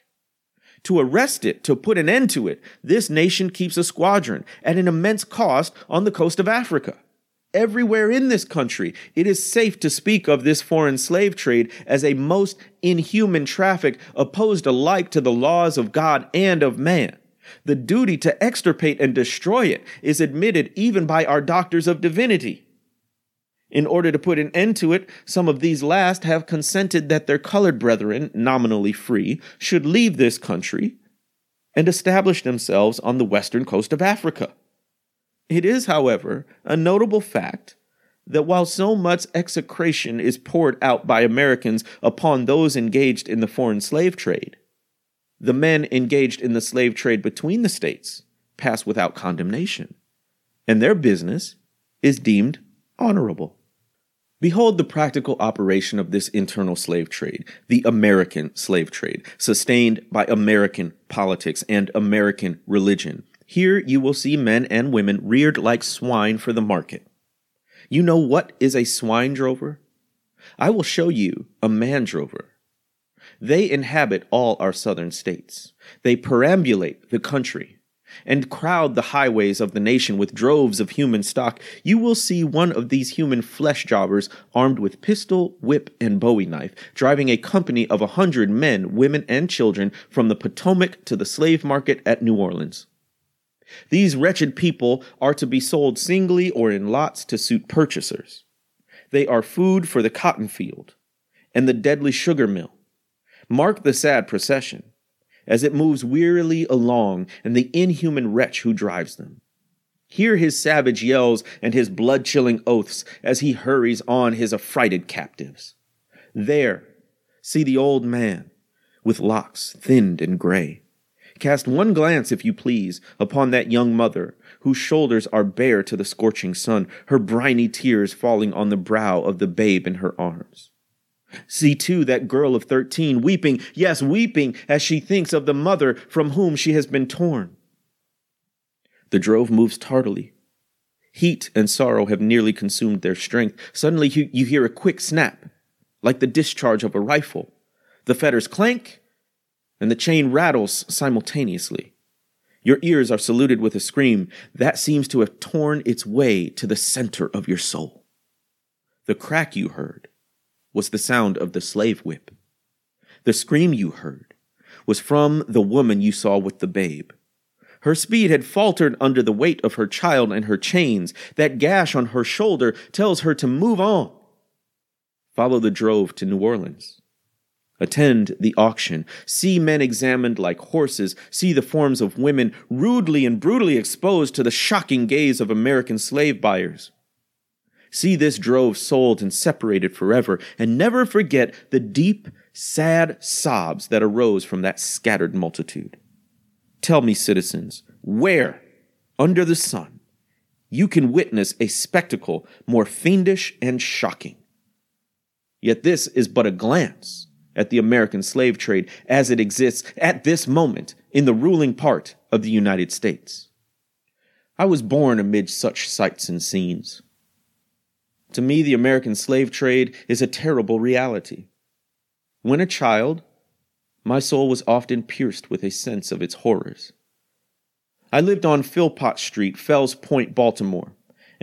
to arrest it, to put an end to it, this nation keeps a squadron at an immense cost on the coast of Africa. Everywhere in this country, it is safe to speak of this foreign slave trade as a most inhuman traffic opposed alike to the laws of God and of man. The duty to extirpate and destroy it is admitted even by our doctors of divinity. In order to put an end to it, some of these last have consented that their colored brethren, nominally free, should leave this country and establish themselves on the western coast of Africa. It is, however, a notable fact that while so much execration is poured out by Americans upon those engaged in the foreign slave trade, the men engaged in the slave trade between the states pass without condemnation, and their business is deemed honorable. Behold the practical operation of this internal slave trade, the American slave trade, sustained by American politics and American religion. Here you will see men and women reared like swine for the market. You know what is a swine drover? I will show you a man drover. They inhabit all our southern states. They perambulate the country and crowd the highways of the nation with droves of human stock, you will see one of these human flesh jobbers armed with pistol, whip, and bowie knife, driving a company of a hundred men, women, and children from the Potomac to the slave market at New Orleans. These wretched people are to be sold singly or in lots to suit purchasers. They are food for the cotton field and the deadly sugar mill. Mark the sad procession as it moves wearily along and the inhuman wretch who drives them. Hear his savage yells and his blood chilling oaths as he hurries on his affrighted captives. There, see the old man, with locks thinned and gray. Cast one glance, if you please, upon that young mother, whose shoulders are bare to the scorching sun, her briny tears falling on the brow of the babe in her arms. See too that girl of thirteen weeping, yes, weeping as she thinks of the mother from whom she has been torn. The drove moves tardily. Heat and sorrow have nearly consumed their strength. Suddenly you, you hear a quick snap, like the discharge of a rifle. The fetters clank, and the chain rattles simultaneously. Your ears are saluted with a scream that seems to have torn its way to the center of your soul. The crack you heard was the sound of the slave whip. The scream you heard was from the woman you saw with the babe. Her speed had faltered under the weight of her child and her chains. That gash on her shoulder tells her to move on. Follow the drove to New Orleans. Attend the auction. See men examined like horses. See the forms of women rudely and brutally exposed to the shocking gaze of American slave buyers. See this drove sold and separated forever, and never forget the deep, sad sobs that arose from that scattered multitude. Tell me, citizens, where, under the sun, you can witness a spectacle more fiendish and shocking. Yet this is but a glance at the American slave trade as it exists at this moment in the ruling part of the United States. I was born amid such sights and scenes. To me, the American slave trade is a terrible reality. When a child, my soul was often pierced with a sense of its horrors. I lived on Philpot Street, Fells Point, Baltimore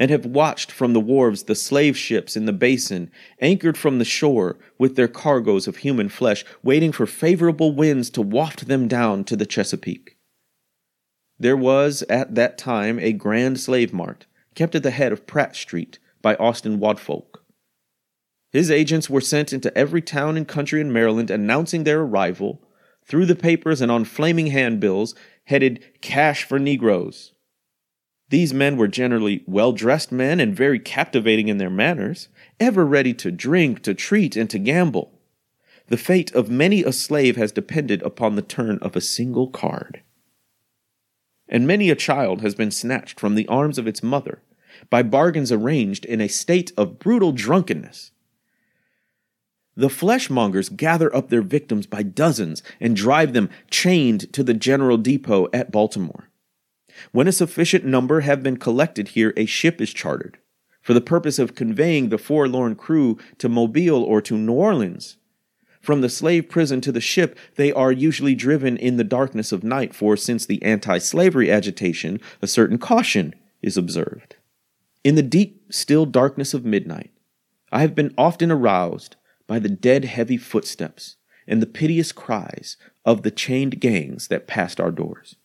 and have watched from the wharves the slave ships in the basin, anchored from the shore with their cargoes of human flesh, waiting for favorable winds to waft them down to the Chesapeake. There was at that time a grand slave mart kept at the head of Pratt Street by Austin Woldfolk. His agents were sent into every town and country in Maryland announcing their arrival through the papers and on flaming handbills headed Cash for Negroes. These men were generally well dressed men and very captivating in their manners, ever ready to drink, to treat, and to gamble. The fate of many a slave has depended upon the turn of a single card. And many a child has been snatched from the arms of its mother by bargains arranged in a state of brutal drunkenness. The fleshmongers gather up their victims by dozens and drive them chained to the general depot at Baltimore. When a sufficient number have been collected here, a ship is chartered for the purpose of conveying the forlorn crew to Mobile or to New Orleans. From the slave prison to the ship, they are usually driven in the darkness of night, for since the anti slavery agitation, a certain caution is observed. In the deep, still darkness of midnight, I have been often aroused by the dead heavy footsteps and the piteous cries of the chained gangs that passed our doors.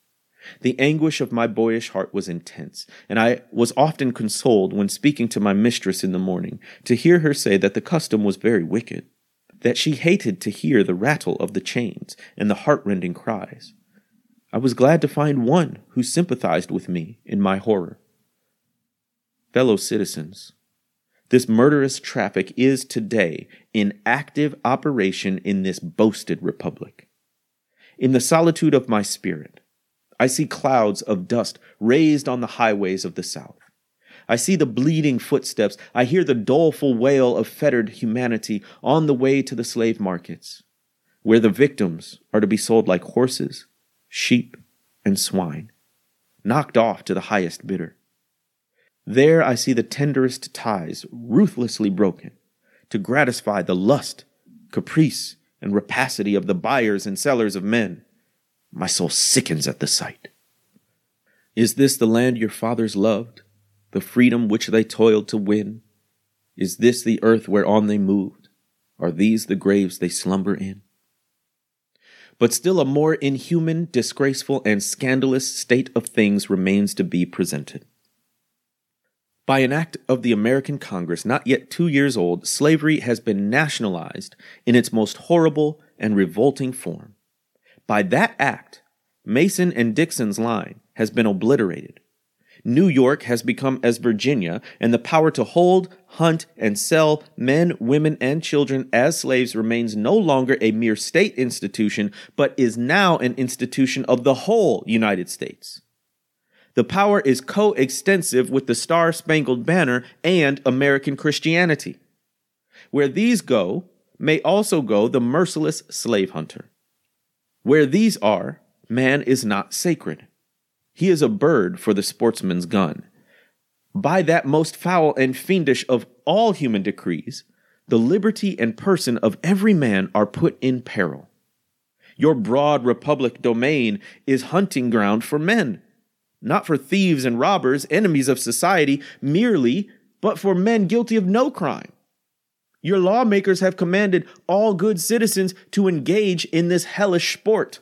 The anguish of my boyish heart was intense, and I was often consoled when speaking to my mistress in the morning to hear her say that the custom was very wicked, that she hated to hear the rattle of the chains and the heartrending cries. I was glad to find one who sympathized with me in my horror. Fellow citizens, this murderous traffic is today in active operation in this boasted republic. In the solitude of my spirit, I see clouds of dust raised on the highways of the South. I see the bleeding footsteps. I hear the doleful wail of fettered humanity on the way to the slave markets, where the victims are to be sold like horses, sheep, and swine, knocked off to the highest bidder. There I see the tenderest ties ruthlessly broken to gratify the lust, caprice, and rapacity of the buyers and sellers of men. My soul sickens at the sight. Is this the land your fathers loved, the freedom which they toiled to win? Is this the earth whereon they moved? Are these the graves they slumber in? But still a more inhuman, disgraceful, and scandalous state of things remains to be presented. By an act of the American Congress not yet two years old, slavery has been nationalized in its most horrible and revolting form. By that act, Mason and Dixon's line has been obliterated. New York has become as Virginia, and the power to hold, hunt, and sell men, women, and children as slaves remains no longer a mere state institution, but is now an institution of the whole United States. The power is coextensive with the Star Spangled Banner and American Christianity. Where these go, may also go the merciless slave hunter. Where these are, man is not sacred. He is a bird for the sportsman's gun. By that most foul and fiendish of all human decrees, the liberty and person of every man are put in peril. Your broad republic domain is hunting ground for men, not for thieves and robbers, enemies of society, merely, but for men guilty of no crime. Your lawmakers have commanded all good citizens to engage in this hellish sport.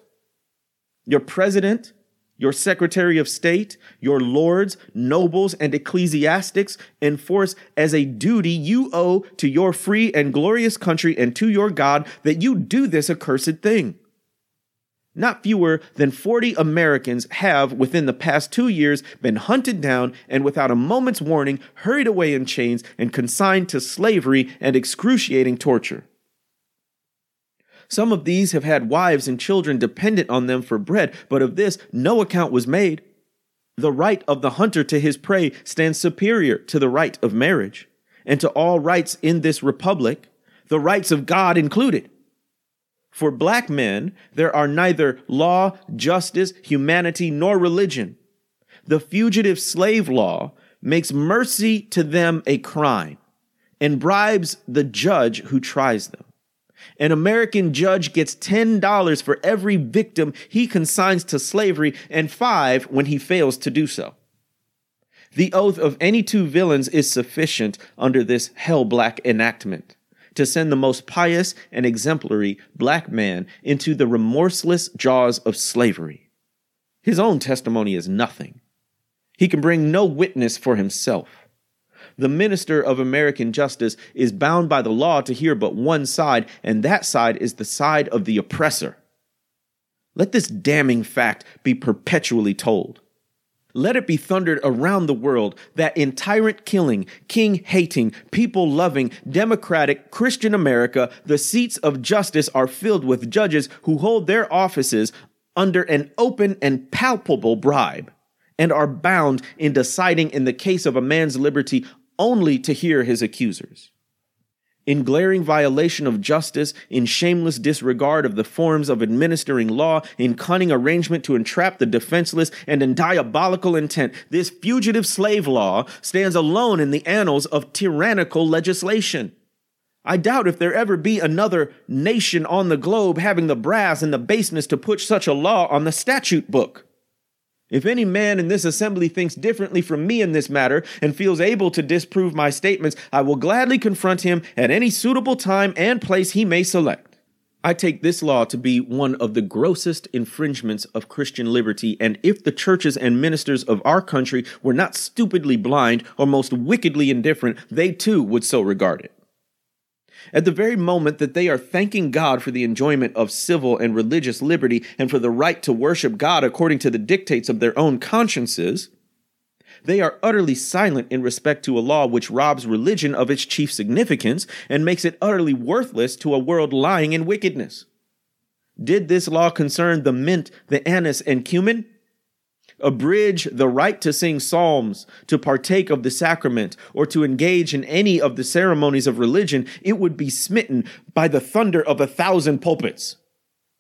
Your president, your secretary of state, your lords, nobles, and ecclesiastics enforce as a duty you owe to your free and glorious country and to your God that you do this accursed thing. Not fewer than 40 Americans have, within the past two years, been hunted down and without a moment's warning hurried away in chains and consigned to slavery and excruciating torture. Some of these have had wives and children dependent on them for bread, but of this no account was made. The right of the hunter to his prey stands superior to the right of marriage, and to all rights in this republic, the rights of God included. For black men, there are neither law, justice, humanity, nor religion. The fugitive slave law makes mercy to them a crime and bribes the judge who tries them. An American judge gets $10 for every victim he consigns to slavery and 5 when he fails to do so. The oath of any two villains is sufficient under this hell black enactment to send the most pious and exemplary black man into the remorseless jaws of slavery. His own testimony is nothing. He can bring no witness for himself. The minister of American justice is bound by the law to hear but one side, and that side is the side of the oppressor. Let this damning fact be perpetually told. Let it be thundered around the world that in tyrant killing, king hating, people loving, democratic Christian America, the seats of justice are filled with judges who hold their offices under an open and palpable bribe and are bound in deciding in the case of a man's liberty only to hear his accusers in glaring violation of justice, in shameless disregard of the forms of administering law, in cunning arrangement to entrap the defenseless, and in diabolical intent, this fugitive slave law stands alone in the annals of tyrannical legislation. I doubt if there ever be another nation on the globe having the brass and the baseness to put such a law on the statute book. If any man in this assembly thinks differently from me in this matter and feels able to disprove my statements, I will gladly confront him at any suitable time and place he may select. I take this law to be one of the grossest infringements of Christian liberty, and if the churches and ministers of our country were not stupidly blind or most wickedly indifferent, they too would so regard it. At the very moment that they are thanking God for the enjoyment of civil and religious liberty and for the right to worship God according to the dictates of their own consciences, they are utterly silent in respect to a law which robs religion of its chief significance and makes it utterly worthless to a world lying in wickedness. Did this law concern the mint, the anise, and cumin? Abridge the right to sing psalms, to partake of the sacrament, or to engage in any of the ceremonies of religion, it would be smitten by the thunder of a thousand pulpits.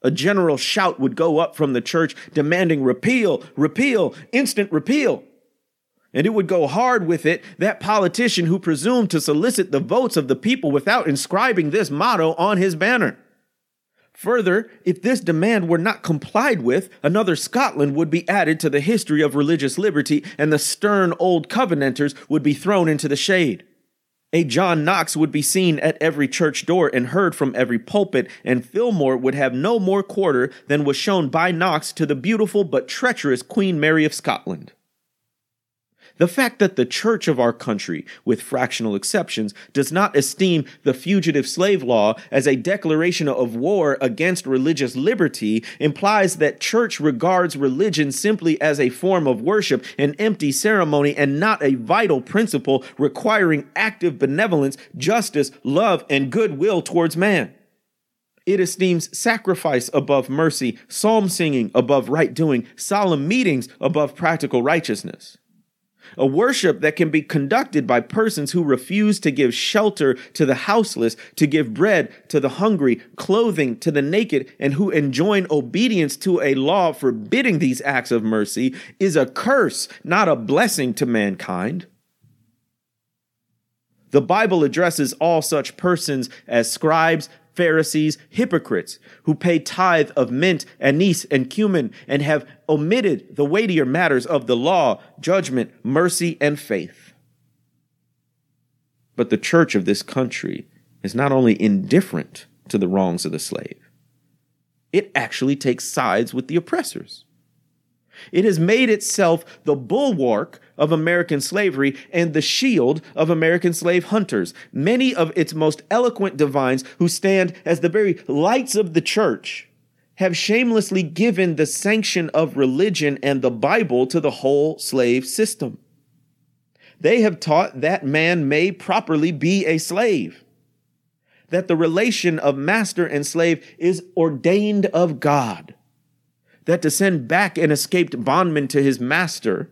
A general shout would go up from the church demanding repeal, repeal, instant repeal. And it would go hard with it that politician who presumed to solicit the votes of the people without inscribing this motto on his banner. Further, if this demand were not complied with, another Scotland would be added to the history of religious liberty, and the stern old Covenanters would be thrown into the shade. A John Knox would be seen at every church door and heard from every pulpit, and Fillmore would have no more quarter than was shown by Knox to the beautiful but treacherous Queen Mary of Scotland. The fact that the church of our country, with fractional exceptions, does not esteem the fugitive slave law as a declaration of war against religious liberty implies that church regards religion simply as a form of worship, an empty ceremony, and not a vital principle requiring active benevolence, justice, love, and goodwill towards man. It esteems sacrifice above mercy, psalm singing above right doing, solemn meetings above practical righteousness a worship that can be conducted by persons who refuse to give shelter to the houseless, to give bread to the hungry, clothing to the naked, and who enjoin obedience to a law forbidding these acts of mercy is a curse, not a blessing to mankind. The Bible addresses all such persons as scribes, Pharisees, hypocrites, who pay tithe of mint, anise, and cumin, and have omitted the weightier matters of the law, judgment, mercy, and faith. But the church of this country is not only indifferent to the wrongs of the slave, it actually takes sides with the oppressors. It has made itself the bulwark of American slavery and the shield of American slave hunters. Many of its most eloquent divines, who stand as the very lights of the church, have shamelessly given the sanction of religion and the Bible to the whole slave system. They have taught that man may properly be a slave, that the relation of master and slave is ordained of God that to send back an escaped bondman to his master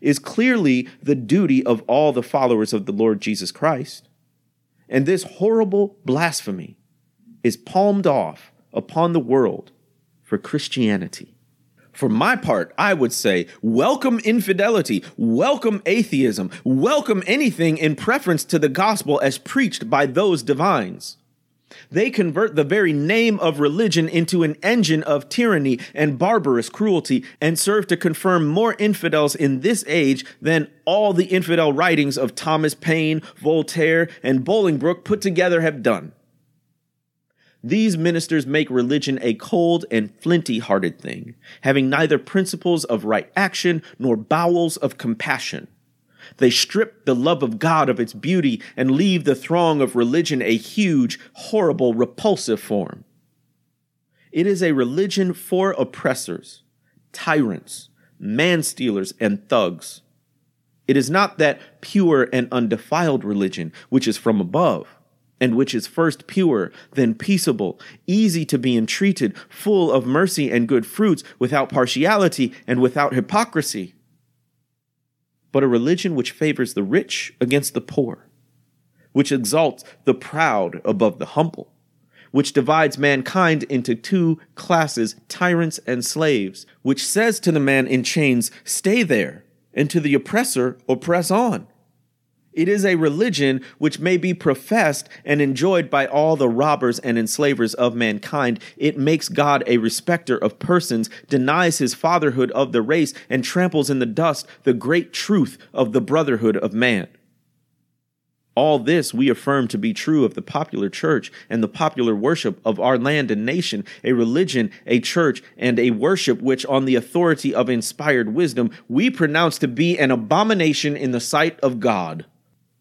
is clearly the duty of all the followers of the Lord Jesus Christ. And this horrible blasphemy is palmed off upon the world for Christianity. For my part, I would say, welcome infidelity, welcome atheism, welcome anything in preference to the gospel as preached by those divines. They convert the very name of religion into an engine of tyranny and barbarous cruelty and serve to confirm more infidels in this age than all the infidel writings of Thomas Paine, Voltaire, and Bolingbroke put together have done. These ministers make religion a cold and flinty hearted thing, having neither principles of right action nor bowels of compassion. They strip the love of God of its beauty and leave the throng of religion a huge, horrible, repulsive form. It is a religion for oppressors, tyrants, man stealers, and thugs. It is not that pure and undefiled religion which is from above, and which is first pure, then peaceable, easy to be entreated, full of mercy and good fruits, without partiality and without hypocrisy but a religion which favors the rich against the poor, which exalts the proud above the humble, which divides mankind into two classes, tyrants and slaves, which says to the man in chains, Stay there, and to the oppressor, Oppress on. It is a religion which may be professed and enjoyed by all the robbers and enslavers of mankind. It makes God a respecter of persons, denies his fatherhood of the race, and tramples in the dust the great truth of the brotherhood of man. All this we affirm to be true of the popular church and the popular worship of our land and nation, a religion, a church, and a worship which, on the authority of inspired wisdom, we pronounce to be an abomination in the sight of God.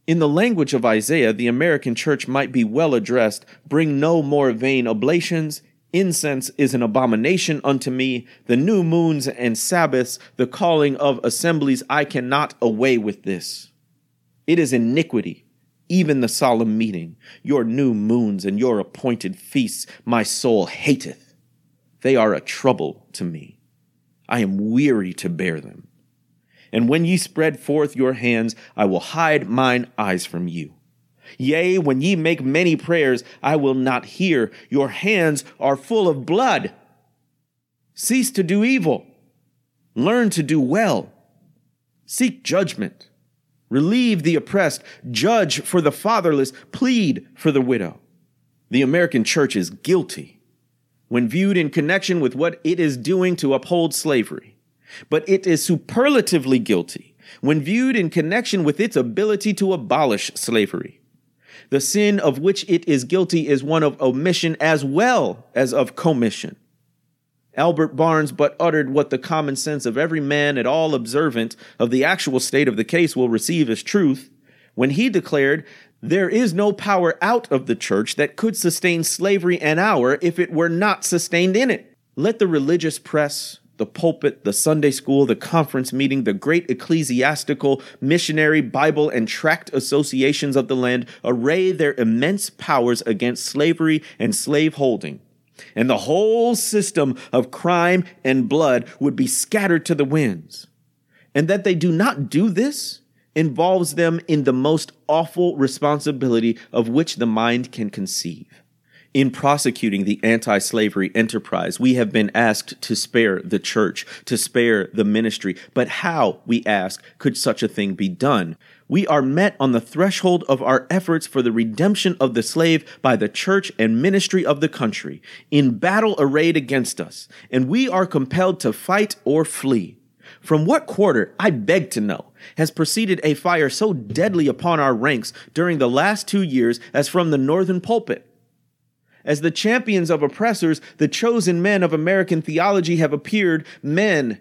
In the language of Isaiah, the American church might be well addressed Bring no more vain oblations. Incense is an abomination unto me. The new moons and Sabbaths, the calling of assemblies, I cannot away with this. It is iniquity, even the solemn meeting. Your new moons and your appointed feasts, my soul hateth. They are a trouble to me. I am weary to bear them. And when ye spread forth your hands, I will hide mine eyes from you. Yea, when ye make many prayers, I will not hear. Your hands are full of blood. Cease to do evil. Learn to do well. Seek judgment. Relieve the oppressed. Judge for the fatherless. Plead for the widow. The American church is guilty when viewed in connection with what it is doing to uphold slavery but it is superlatively guilty when viewed in connection with its ability to abolish slavery. The sin of which it is guilty is one of omission as well as of commission. Albert Barnes but uttered what the common sense of every man at all observant of the actual state of the case will receive as truth when he declared, There is no power out of the church that could sustain slavery an hour if it were not sustained in it. Let the religious press the pulpit, the Sunday school, the conference meeting, the great ecclesiastical, missionary, Bible, and tract associations of the land array their immense powers against slavery and slaveholding. And the whole system of crime and blood would be scattered to the winds. And that they do not do this involves them in the most awful responsibility of which the mind can conceive. In prosecuting the anti slavery enterprise, we have been asked to spare the church, to spare the ministry. But how, we ask, could such a thing be done? we are met on the threshold of our efforts for the redemption of the slave by the church and ministry of the country, in battle arrayed against us, and we are compelled to fight or flee. From what quarter, I beg to know, has proceeded a fire so deadly upon our ranks during the last two years as from the northern pulpit? As the champions of oppressors, the chosen men of American theology have appeared, men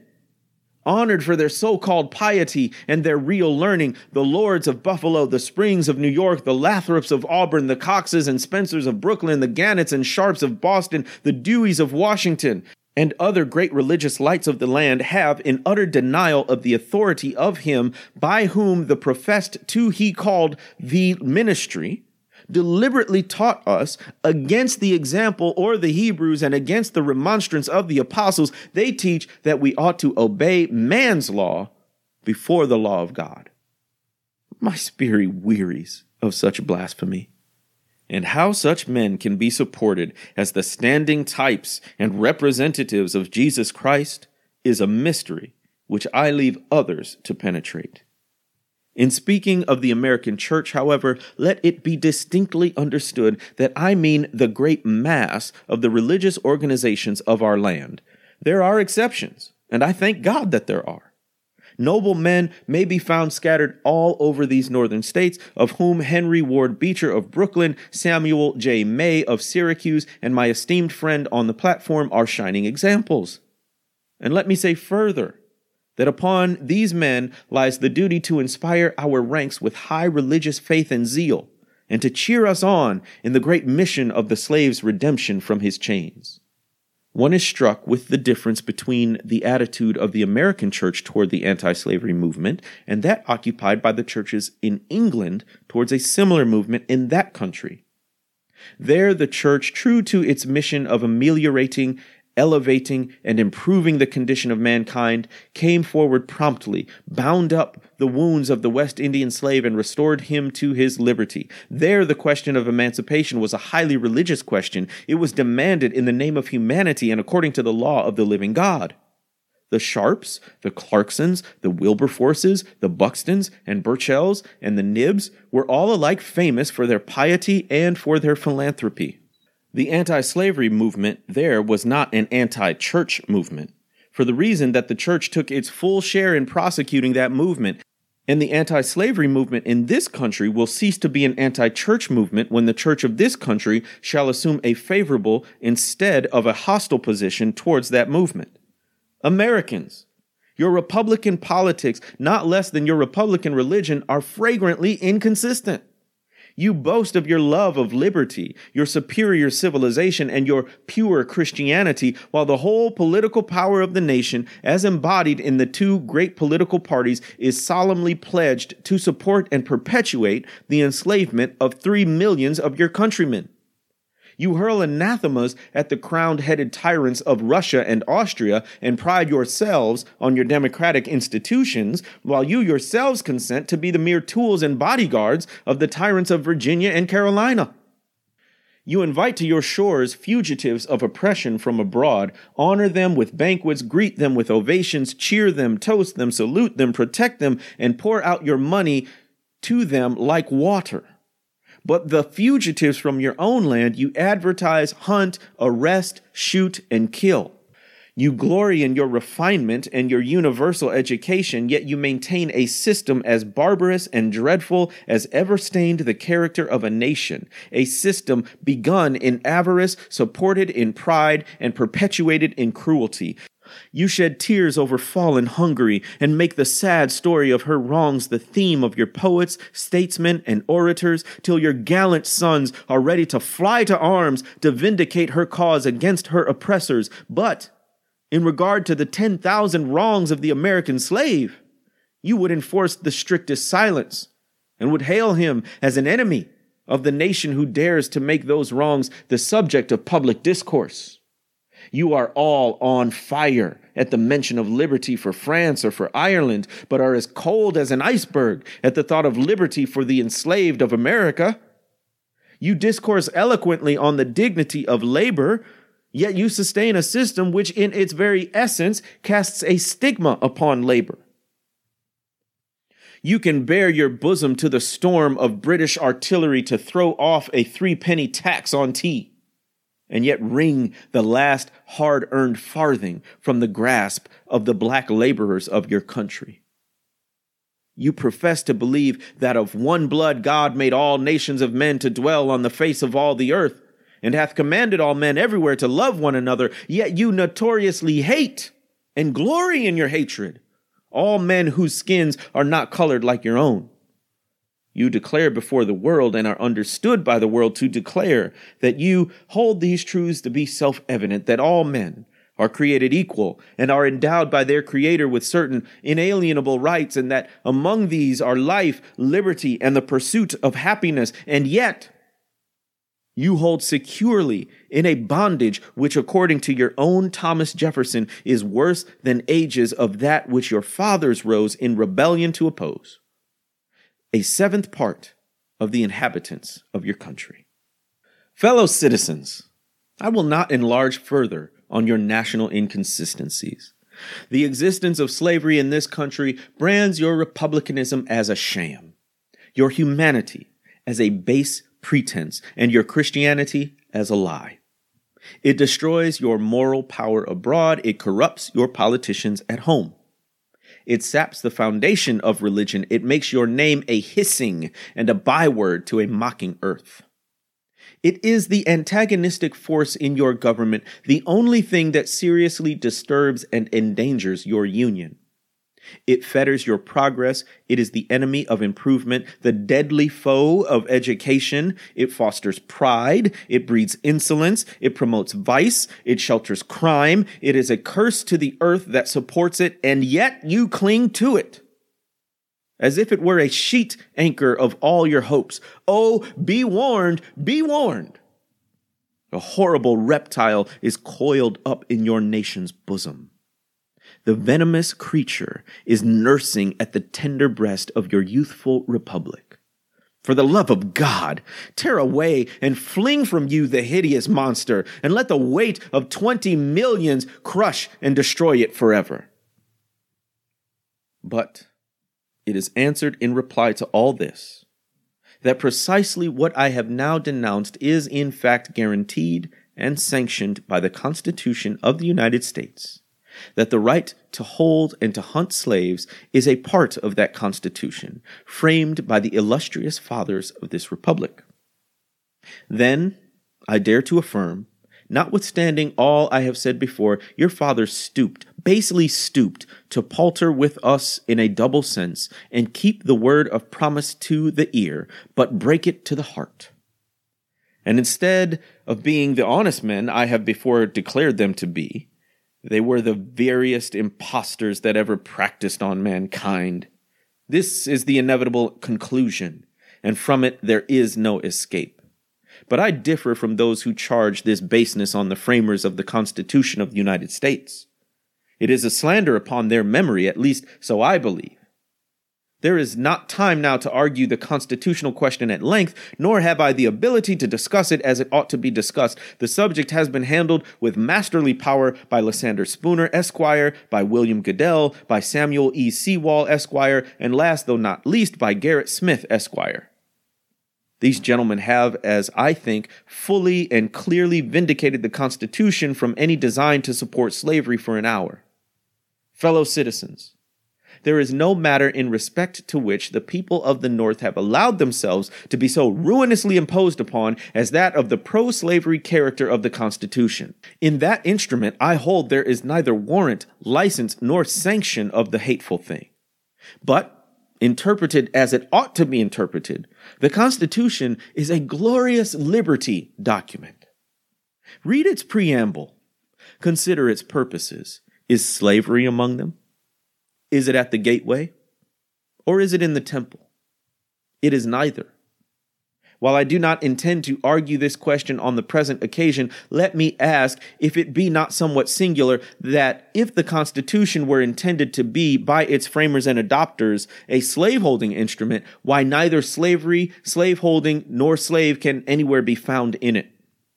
honored for their so called piety and their real learning, the Lords of Buffalo, the Springs of New York, the Lathrops of Auburn, the Coxes and Spencers of Brooklyn, the Gannets and Sharps of Boston, the Deweys of Washington, and other great religious lights of the land have, in utter denial of the authority of him by whom the professed to he called the ministry, deliberately taught us against the example or the Hebrews and against the remonstrance of the apostles, they teach that we ought to obey man's law before the law of God. My spirit wearies of such blasphemy. And how such men can be supported as the standing types and representatives of Jesus Christ is a mystery which I leave others to penetrate. In speaking of the American church, however, let it be distinctly understood that I mean the great mass of the religious organizations of our land. There are exceptions, and I thank God that there are. Noble men may be found scattered all over these northern states, of whom Henry Ward Beecher of Brooklyn, Samuel J. May of Syracuse, and my esteemed friend on the platform are shining examples. And let me say further that upon these men lies the duty to inspire our ranks with high religious faith and zeal, and to cheer us on in the great mission of the slave's redemption from his chains. One is struck with the difference between the attitude of the American church toward the anti slavery movement and that occupied by the churches in England towards a similar movement in that country. There, the church, true to its mission of ameliorating elevating and improving the condition of mankind, came forward promptly, bound up the wounds of the West Indian slave, and restored him to his liberty. There, the question of emancipation was a highly religious question. It was demanded in the name of humanity and according to the law of the living God. The Sharps, the Clarksons, the Wilberforces, the Buxtons, and Burchells, and the Knibbs were all alike famous for their piety and for their philanthropy. The anti slavery movement there was not an anti church movement, for the reason that the church took its full share in prosecuting that movement. And the anti slavery movement in this country will cease to be an anti church movement when the church of this country shall assume a favorable instead of a hostile position towards that movement. Americans, your Republican politics, not less than your Republican religion, are fragrantly inconsistent. You boast of your love of liberty, your superior civilization, and your pure Christianity, while the whole political power of the nation, as embodied in the two great political parties, is solemnly pledged to support and perpetuate the enslavement of three millions of your countrymen. You hurl anathemas at the crowned headed tyrants of Russia and Austria and pride yourselves on your democratic institutions, while you yourselves consent to be the mere tools and bodyguards of the tyrants of Virginia and Carolina. You invite to your shores fugitives of oppression from abroad, honor them with banquets, greet them with ovations, cheer them, toast them, salute them, protect them, and pour out your money to them like water. But the fugitives from your own land you advertise, hunt, arrest, shoot, and kill. You glory in your refinement and your universal education, yet you maintain a system as barbarous and dreadful as ever stained the character of a nation, a system begun in avarice, supported in pride, and perpetuated in cruelty. You shed tears over fallen Hungary and make the sad story of her wrongs the theme of your poets, statesmen, and orators till your gallant sons are ready to fly to arms to vindicate her cause against her oppressors. But in regard to the 10,000 wrongs of the American slave, you would enforce the strictest silence and would hail him as an enemy of the nation who dares to make those wrongs the subject of public discourse. You are all on fire at the mention of liberty for France or for Ireland, but are as cold as an iceberg at the thought of liberty for the enslaved of America. You discourse eloquently on the dignity of labor, yet you sustain a system which, in its very essence, casts a stigma upon labor. You can bare your bosom to the storm of British artillery to throw off a threepenny tax on tea, and yet wring the last hard earned farthing from the grasp of the black laborers of your country. You profess to believe that of one blood God made all nations of men to dwell on the face of all the earth, and hath commanded all men everywhere to love one another, yet you notoriously hate and glory in your hatred all men whose skins are not colored like your own. You declare before the world and are understood by the world to declare that you hold these truths to be self evident that all men are created equal and are endowed by their Creator with certain inalienable rights, and that among these are life, liberty, and the pursuit of happiness. And yet, you hold securely in a bondage which, according to your own Thomas Jefferson, is worse than ages of that which your fathers rose in rebellion to oppose. A seventh part of the inhabitants of your country. Fellow citizens, I will not enlarge further on your national inconsistencies. The existence of slavery in this country brands your republicanism as a sham, your humanity as a base pretense and your Christianity as a lie. It destroys your moral power abroad. It corrupts your politicians at home. It saps the foundation of religion. It makes your name a hissing and a byword to a mocking earth. It is the antagonistic force in your government, the only thing that seriously disturbs and endangers your union. It fetters your progress. It is the enemy of improvement, the deadly foe of education. It fosters pride. It breeds insolence. It promotes vice. It shelters crime. It is a curse to the earth that supports it, and yet you cling to it. As if it were a sheet anchor of all your hopes. Oh, be warned, be warned. A horrible reptile is coiled up in your nation's bosom. The venomous creature is nursing at the tender breast of your youthful republic. For the love of God, tear away and fling from you the hideous monster, and let the weight of twenty millions crush and destroy it forever. But it is answered in reply to all this that precisely what I have now denounced is in fact guaranteed and sanctioned by the Constitution of the United States that the right to hold and to hunt slaves is a part of that Constitution, framed by the illustrious fathers of this Republic. Then, I dare to affirm, notwithstanding all I have said before, your fathers stooped, basely stooped, to palter with us in a double sense, and keep the word of promise to the ear, but break it to the heart. And instead of being the honest men I have before declared them to be, they were the veriest impostors that ever practiced on mankind. This is the inevitable conclusion, and from it there is no escape. But I differ from those who charge this baseness on the framers of the Constitution of the United States. It is a slander upon their memory, at least so I believe. There is not time now to argue the constitutional question at length, nor have I the ability to discuss it as it ought to be discussed. The subject has been handled with masterly power by Lysander Spooner, Esquire, by William Goodell, by Samuel E. Sewall, Esquire, and last though not least by Gerrit Smith, Esquire. These gentlemen have, as I think, fully and clearly vindicated the Constitution from any design to support slavery for an hour. Fellow citizens, there is no matter in respect to which the people of the North have allowed themselves to be so ruinously imposed upon as that of the pro slavery character of the Constitution. In that instrument, I hold there is neither warrant, license, nor sanction of the hateful thing. But, interpreted as it ought to be interpreted, the Constitution is a glorious liberty document. Read its preamble. Consider its purposes. Is slavery among them? Is it at the gateway? Or is it in the temple? It is neither. While I do not intend to argue this question on the present occasion, let me ask if it be not somewhat singular that if the Constitution were intended to be, by its framers and adopters, a slaveholding instrument, why neither slavery, slaveholding, nor slave can anywhere be found in it?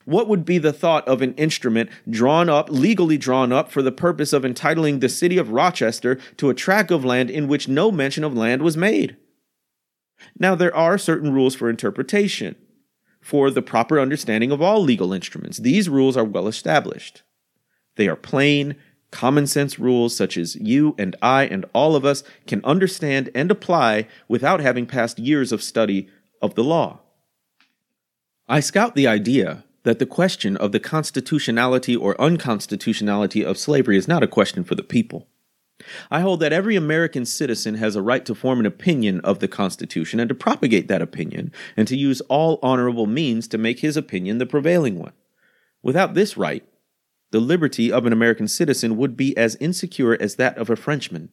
What would be the thought of an instrument drawn up, legally drawn up, for the purpose of entitling the city of Rochester to a tract of land in which no mention of land was made? Now, there are certain rules for interpretation for the proper understanding of all legal instruments. These rules are well established. They are plain, common sense rules such as you and I and all of us can understand and apply without having passed years of study of the law. I scout the idea that the question of the constitutionality or unconstitutionality of slavery is not a question for the people. I hold that every American citizen has a right to form an opinion of the Constitution and to propagate that opinion, and to use all honorable means to make his opinion the prevailing one. Without this right, the liberty of an American citizen would be as insecure as that of a Frenchman.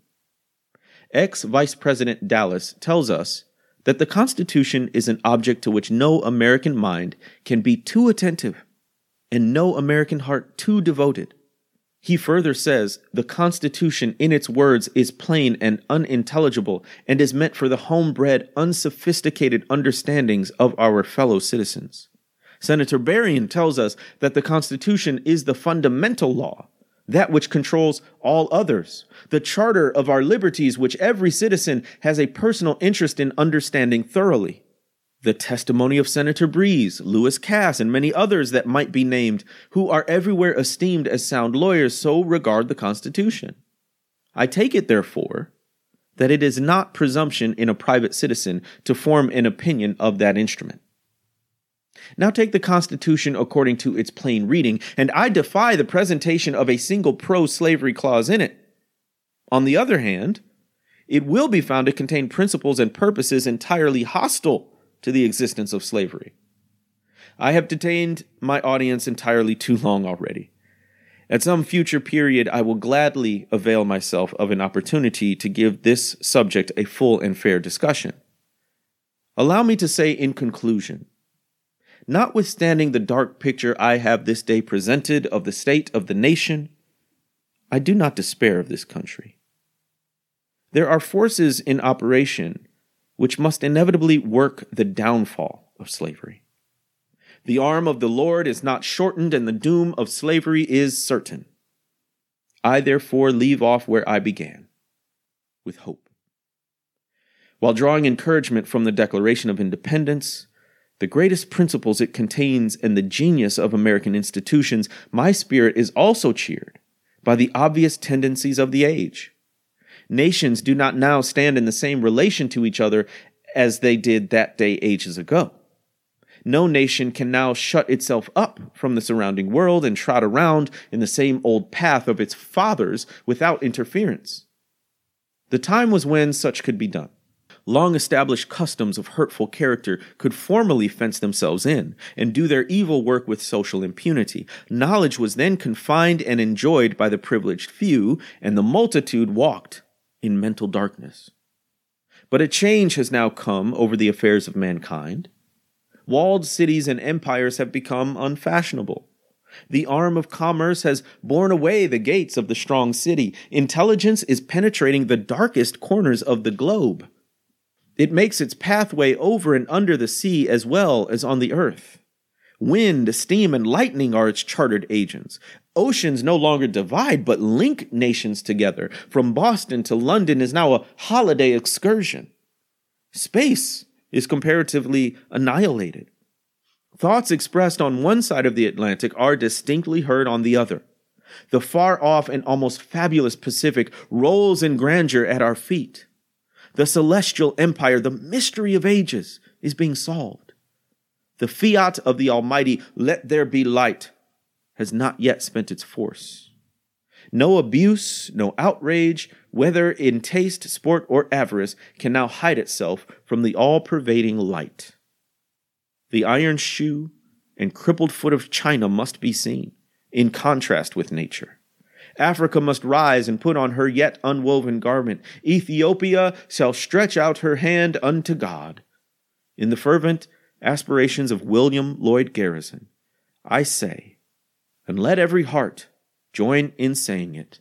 Ex Vice President Dallas tells us that the Constitution is an object to which no American mind can be too attentive and no American heart too devoted. He further says the Constitution, in its words, is plain and unintelligible and is meant for the homebred, unsophisticated understandings of our fellow citizens. Senator Berrien tells us that the Constitution is the fundamental law that which controls all others, the charter of our liberties, which every citizen has a personal interest in understanding thoroughly. The testimony of Senator Breese, Lewis Cass, and many others that might be named, who are everywhere esteemed as sound lawyers, so regard the Constitution. I take it, therefore, that it is not presumption in a private citizen to form an opinion of that instrument. Now take the Constitution according to its plain reading, and I defy the presentation of a single pro slavery clause in it. On the other hand, it will be found to contain principles and purposes entirely hostile to the existence of slavery. I have detained my audience entirely too long already. At some future period, I will gladly avail myself of an opportunity to give this subject a full and fair discussion. Allow me to say in conclusion Notwithstanding the dark picture I have this day presented of the state of the nation, I do not despair of this country. There are forces in operation which must inevitably work the downfall of slavery. The arm of the Lord is not shortened, and the doom of slavery is certain. I therefore leave off where I began, with hope. While drawing encouragement from the Declaration of Independence, the greatest principles it contains, and the genius of American institutions, my spirit is also cheered by the obvious tendencies of the age. Nations do not now stand in the same relation to each other as they did that day ages ago. No nation can now shut itself up from the surrounding world and trot around in the same old path of its fathers without interference. The time was when such could be done long established customs of hurtful character could formally fence themselves in and do their evil work with social impunity. Knowledge was then confined and enjoyed by the privileged few, and the multitude walked in mental darkness. But a change has now come over the affairs of mankind. Walled cities and empires have become unfashionable. The arm of commerce has borne away the gates of the strong city. Intelligence is penetrating the darkest corners of the globe. It makes its pathway over and under the sea as well as on the earth. Wind, steam, and lightning are its chartered agents. Oceans no longer divide, but link nations together. From Boston to London is now a holiday excursion. Space is comparatively annihilated. Thoughts expressed on one side of the Atlantic are distinctly heard on the other. The far off and almost fabulous Pacific rolls in grandeur at our feet the celestial empire, the mystery of ages, is being solved. The fiat of the Almighty, let there be light, has not yet spent its force. No abuse, no outrage, whether in taste, sport, or avarice, can now hide itself from the all pervading light. The iron shoe and crippled foot of China must be seen, in contrast with nature. Africa must rise and put on her yet unwoven garment. Ethiopia shall stretch out her hand unto God. In the fervent aspirations of William Lloyd Garrison, I say, and let every heart join in saying it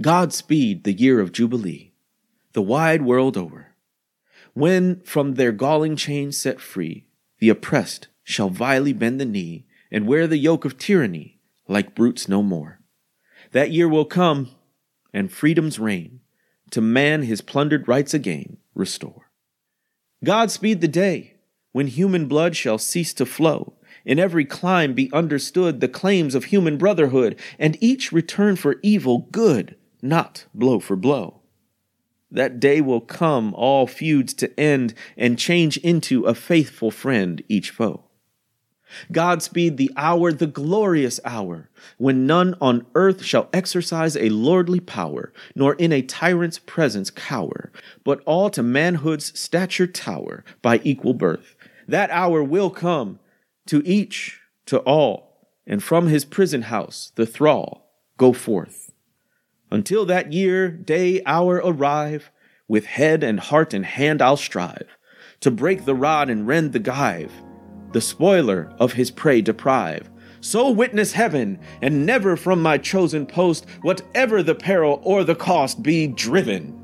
God speed the year of Jubilee, the wide world over, when from their galling chains set free, the oppressed shall vilely bend the knee and wear the yoke of tyranny like brutes no more. That year will come, and freedom's reign to man his plundered rights again restore. God speed the day when human blood shall cease to flow, in every clime be understood the claims of human brotherhood, and each return for evil good, not blow for blow. That day will come, all feuds to end, and change into a faithful friend each foe. Godspeed the hour, the glorious hour, when none on earth shall exercise a lordly power, nor in a tyrant's presence cower, but all to manhood's stature tower by equal birth. That hour will come, to each, to all, and from his prison house the thrall go forth. Until that year, day, hour arrive, with head and heart and hand I'll strive to break the rod and rend the gyve the spoiler of his prey deprive. So witness heaven, and never from my chosen post, whatever the peril or the cost, be driven.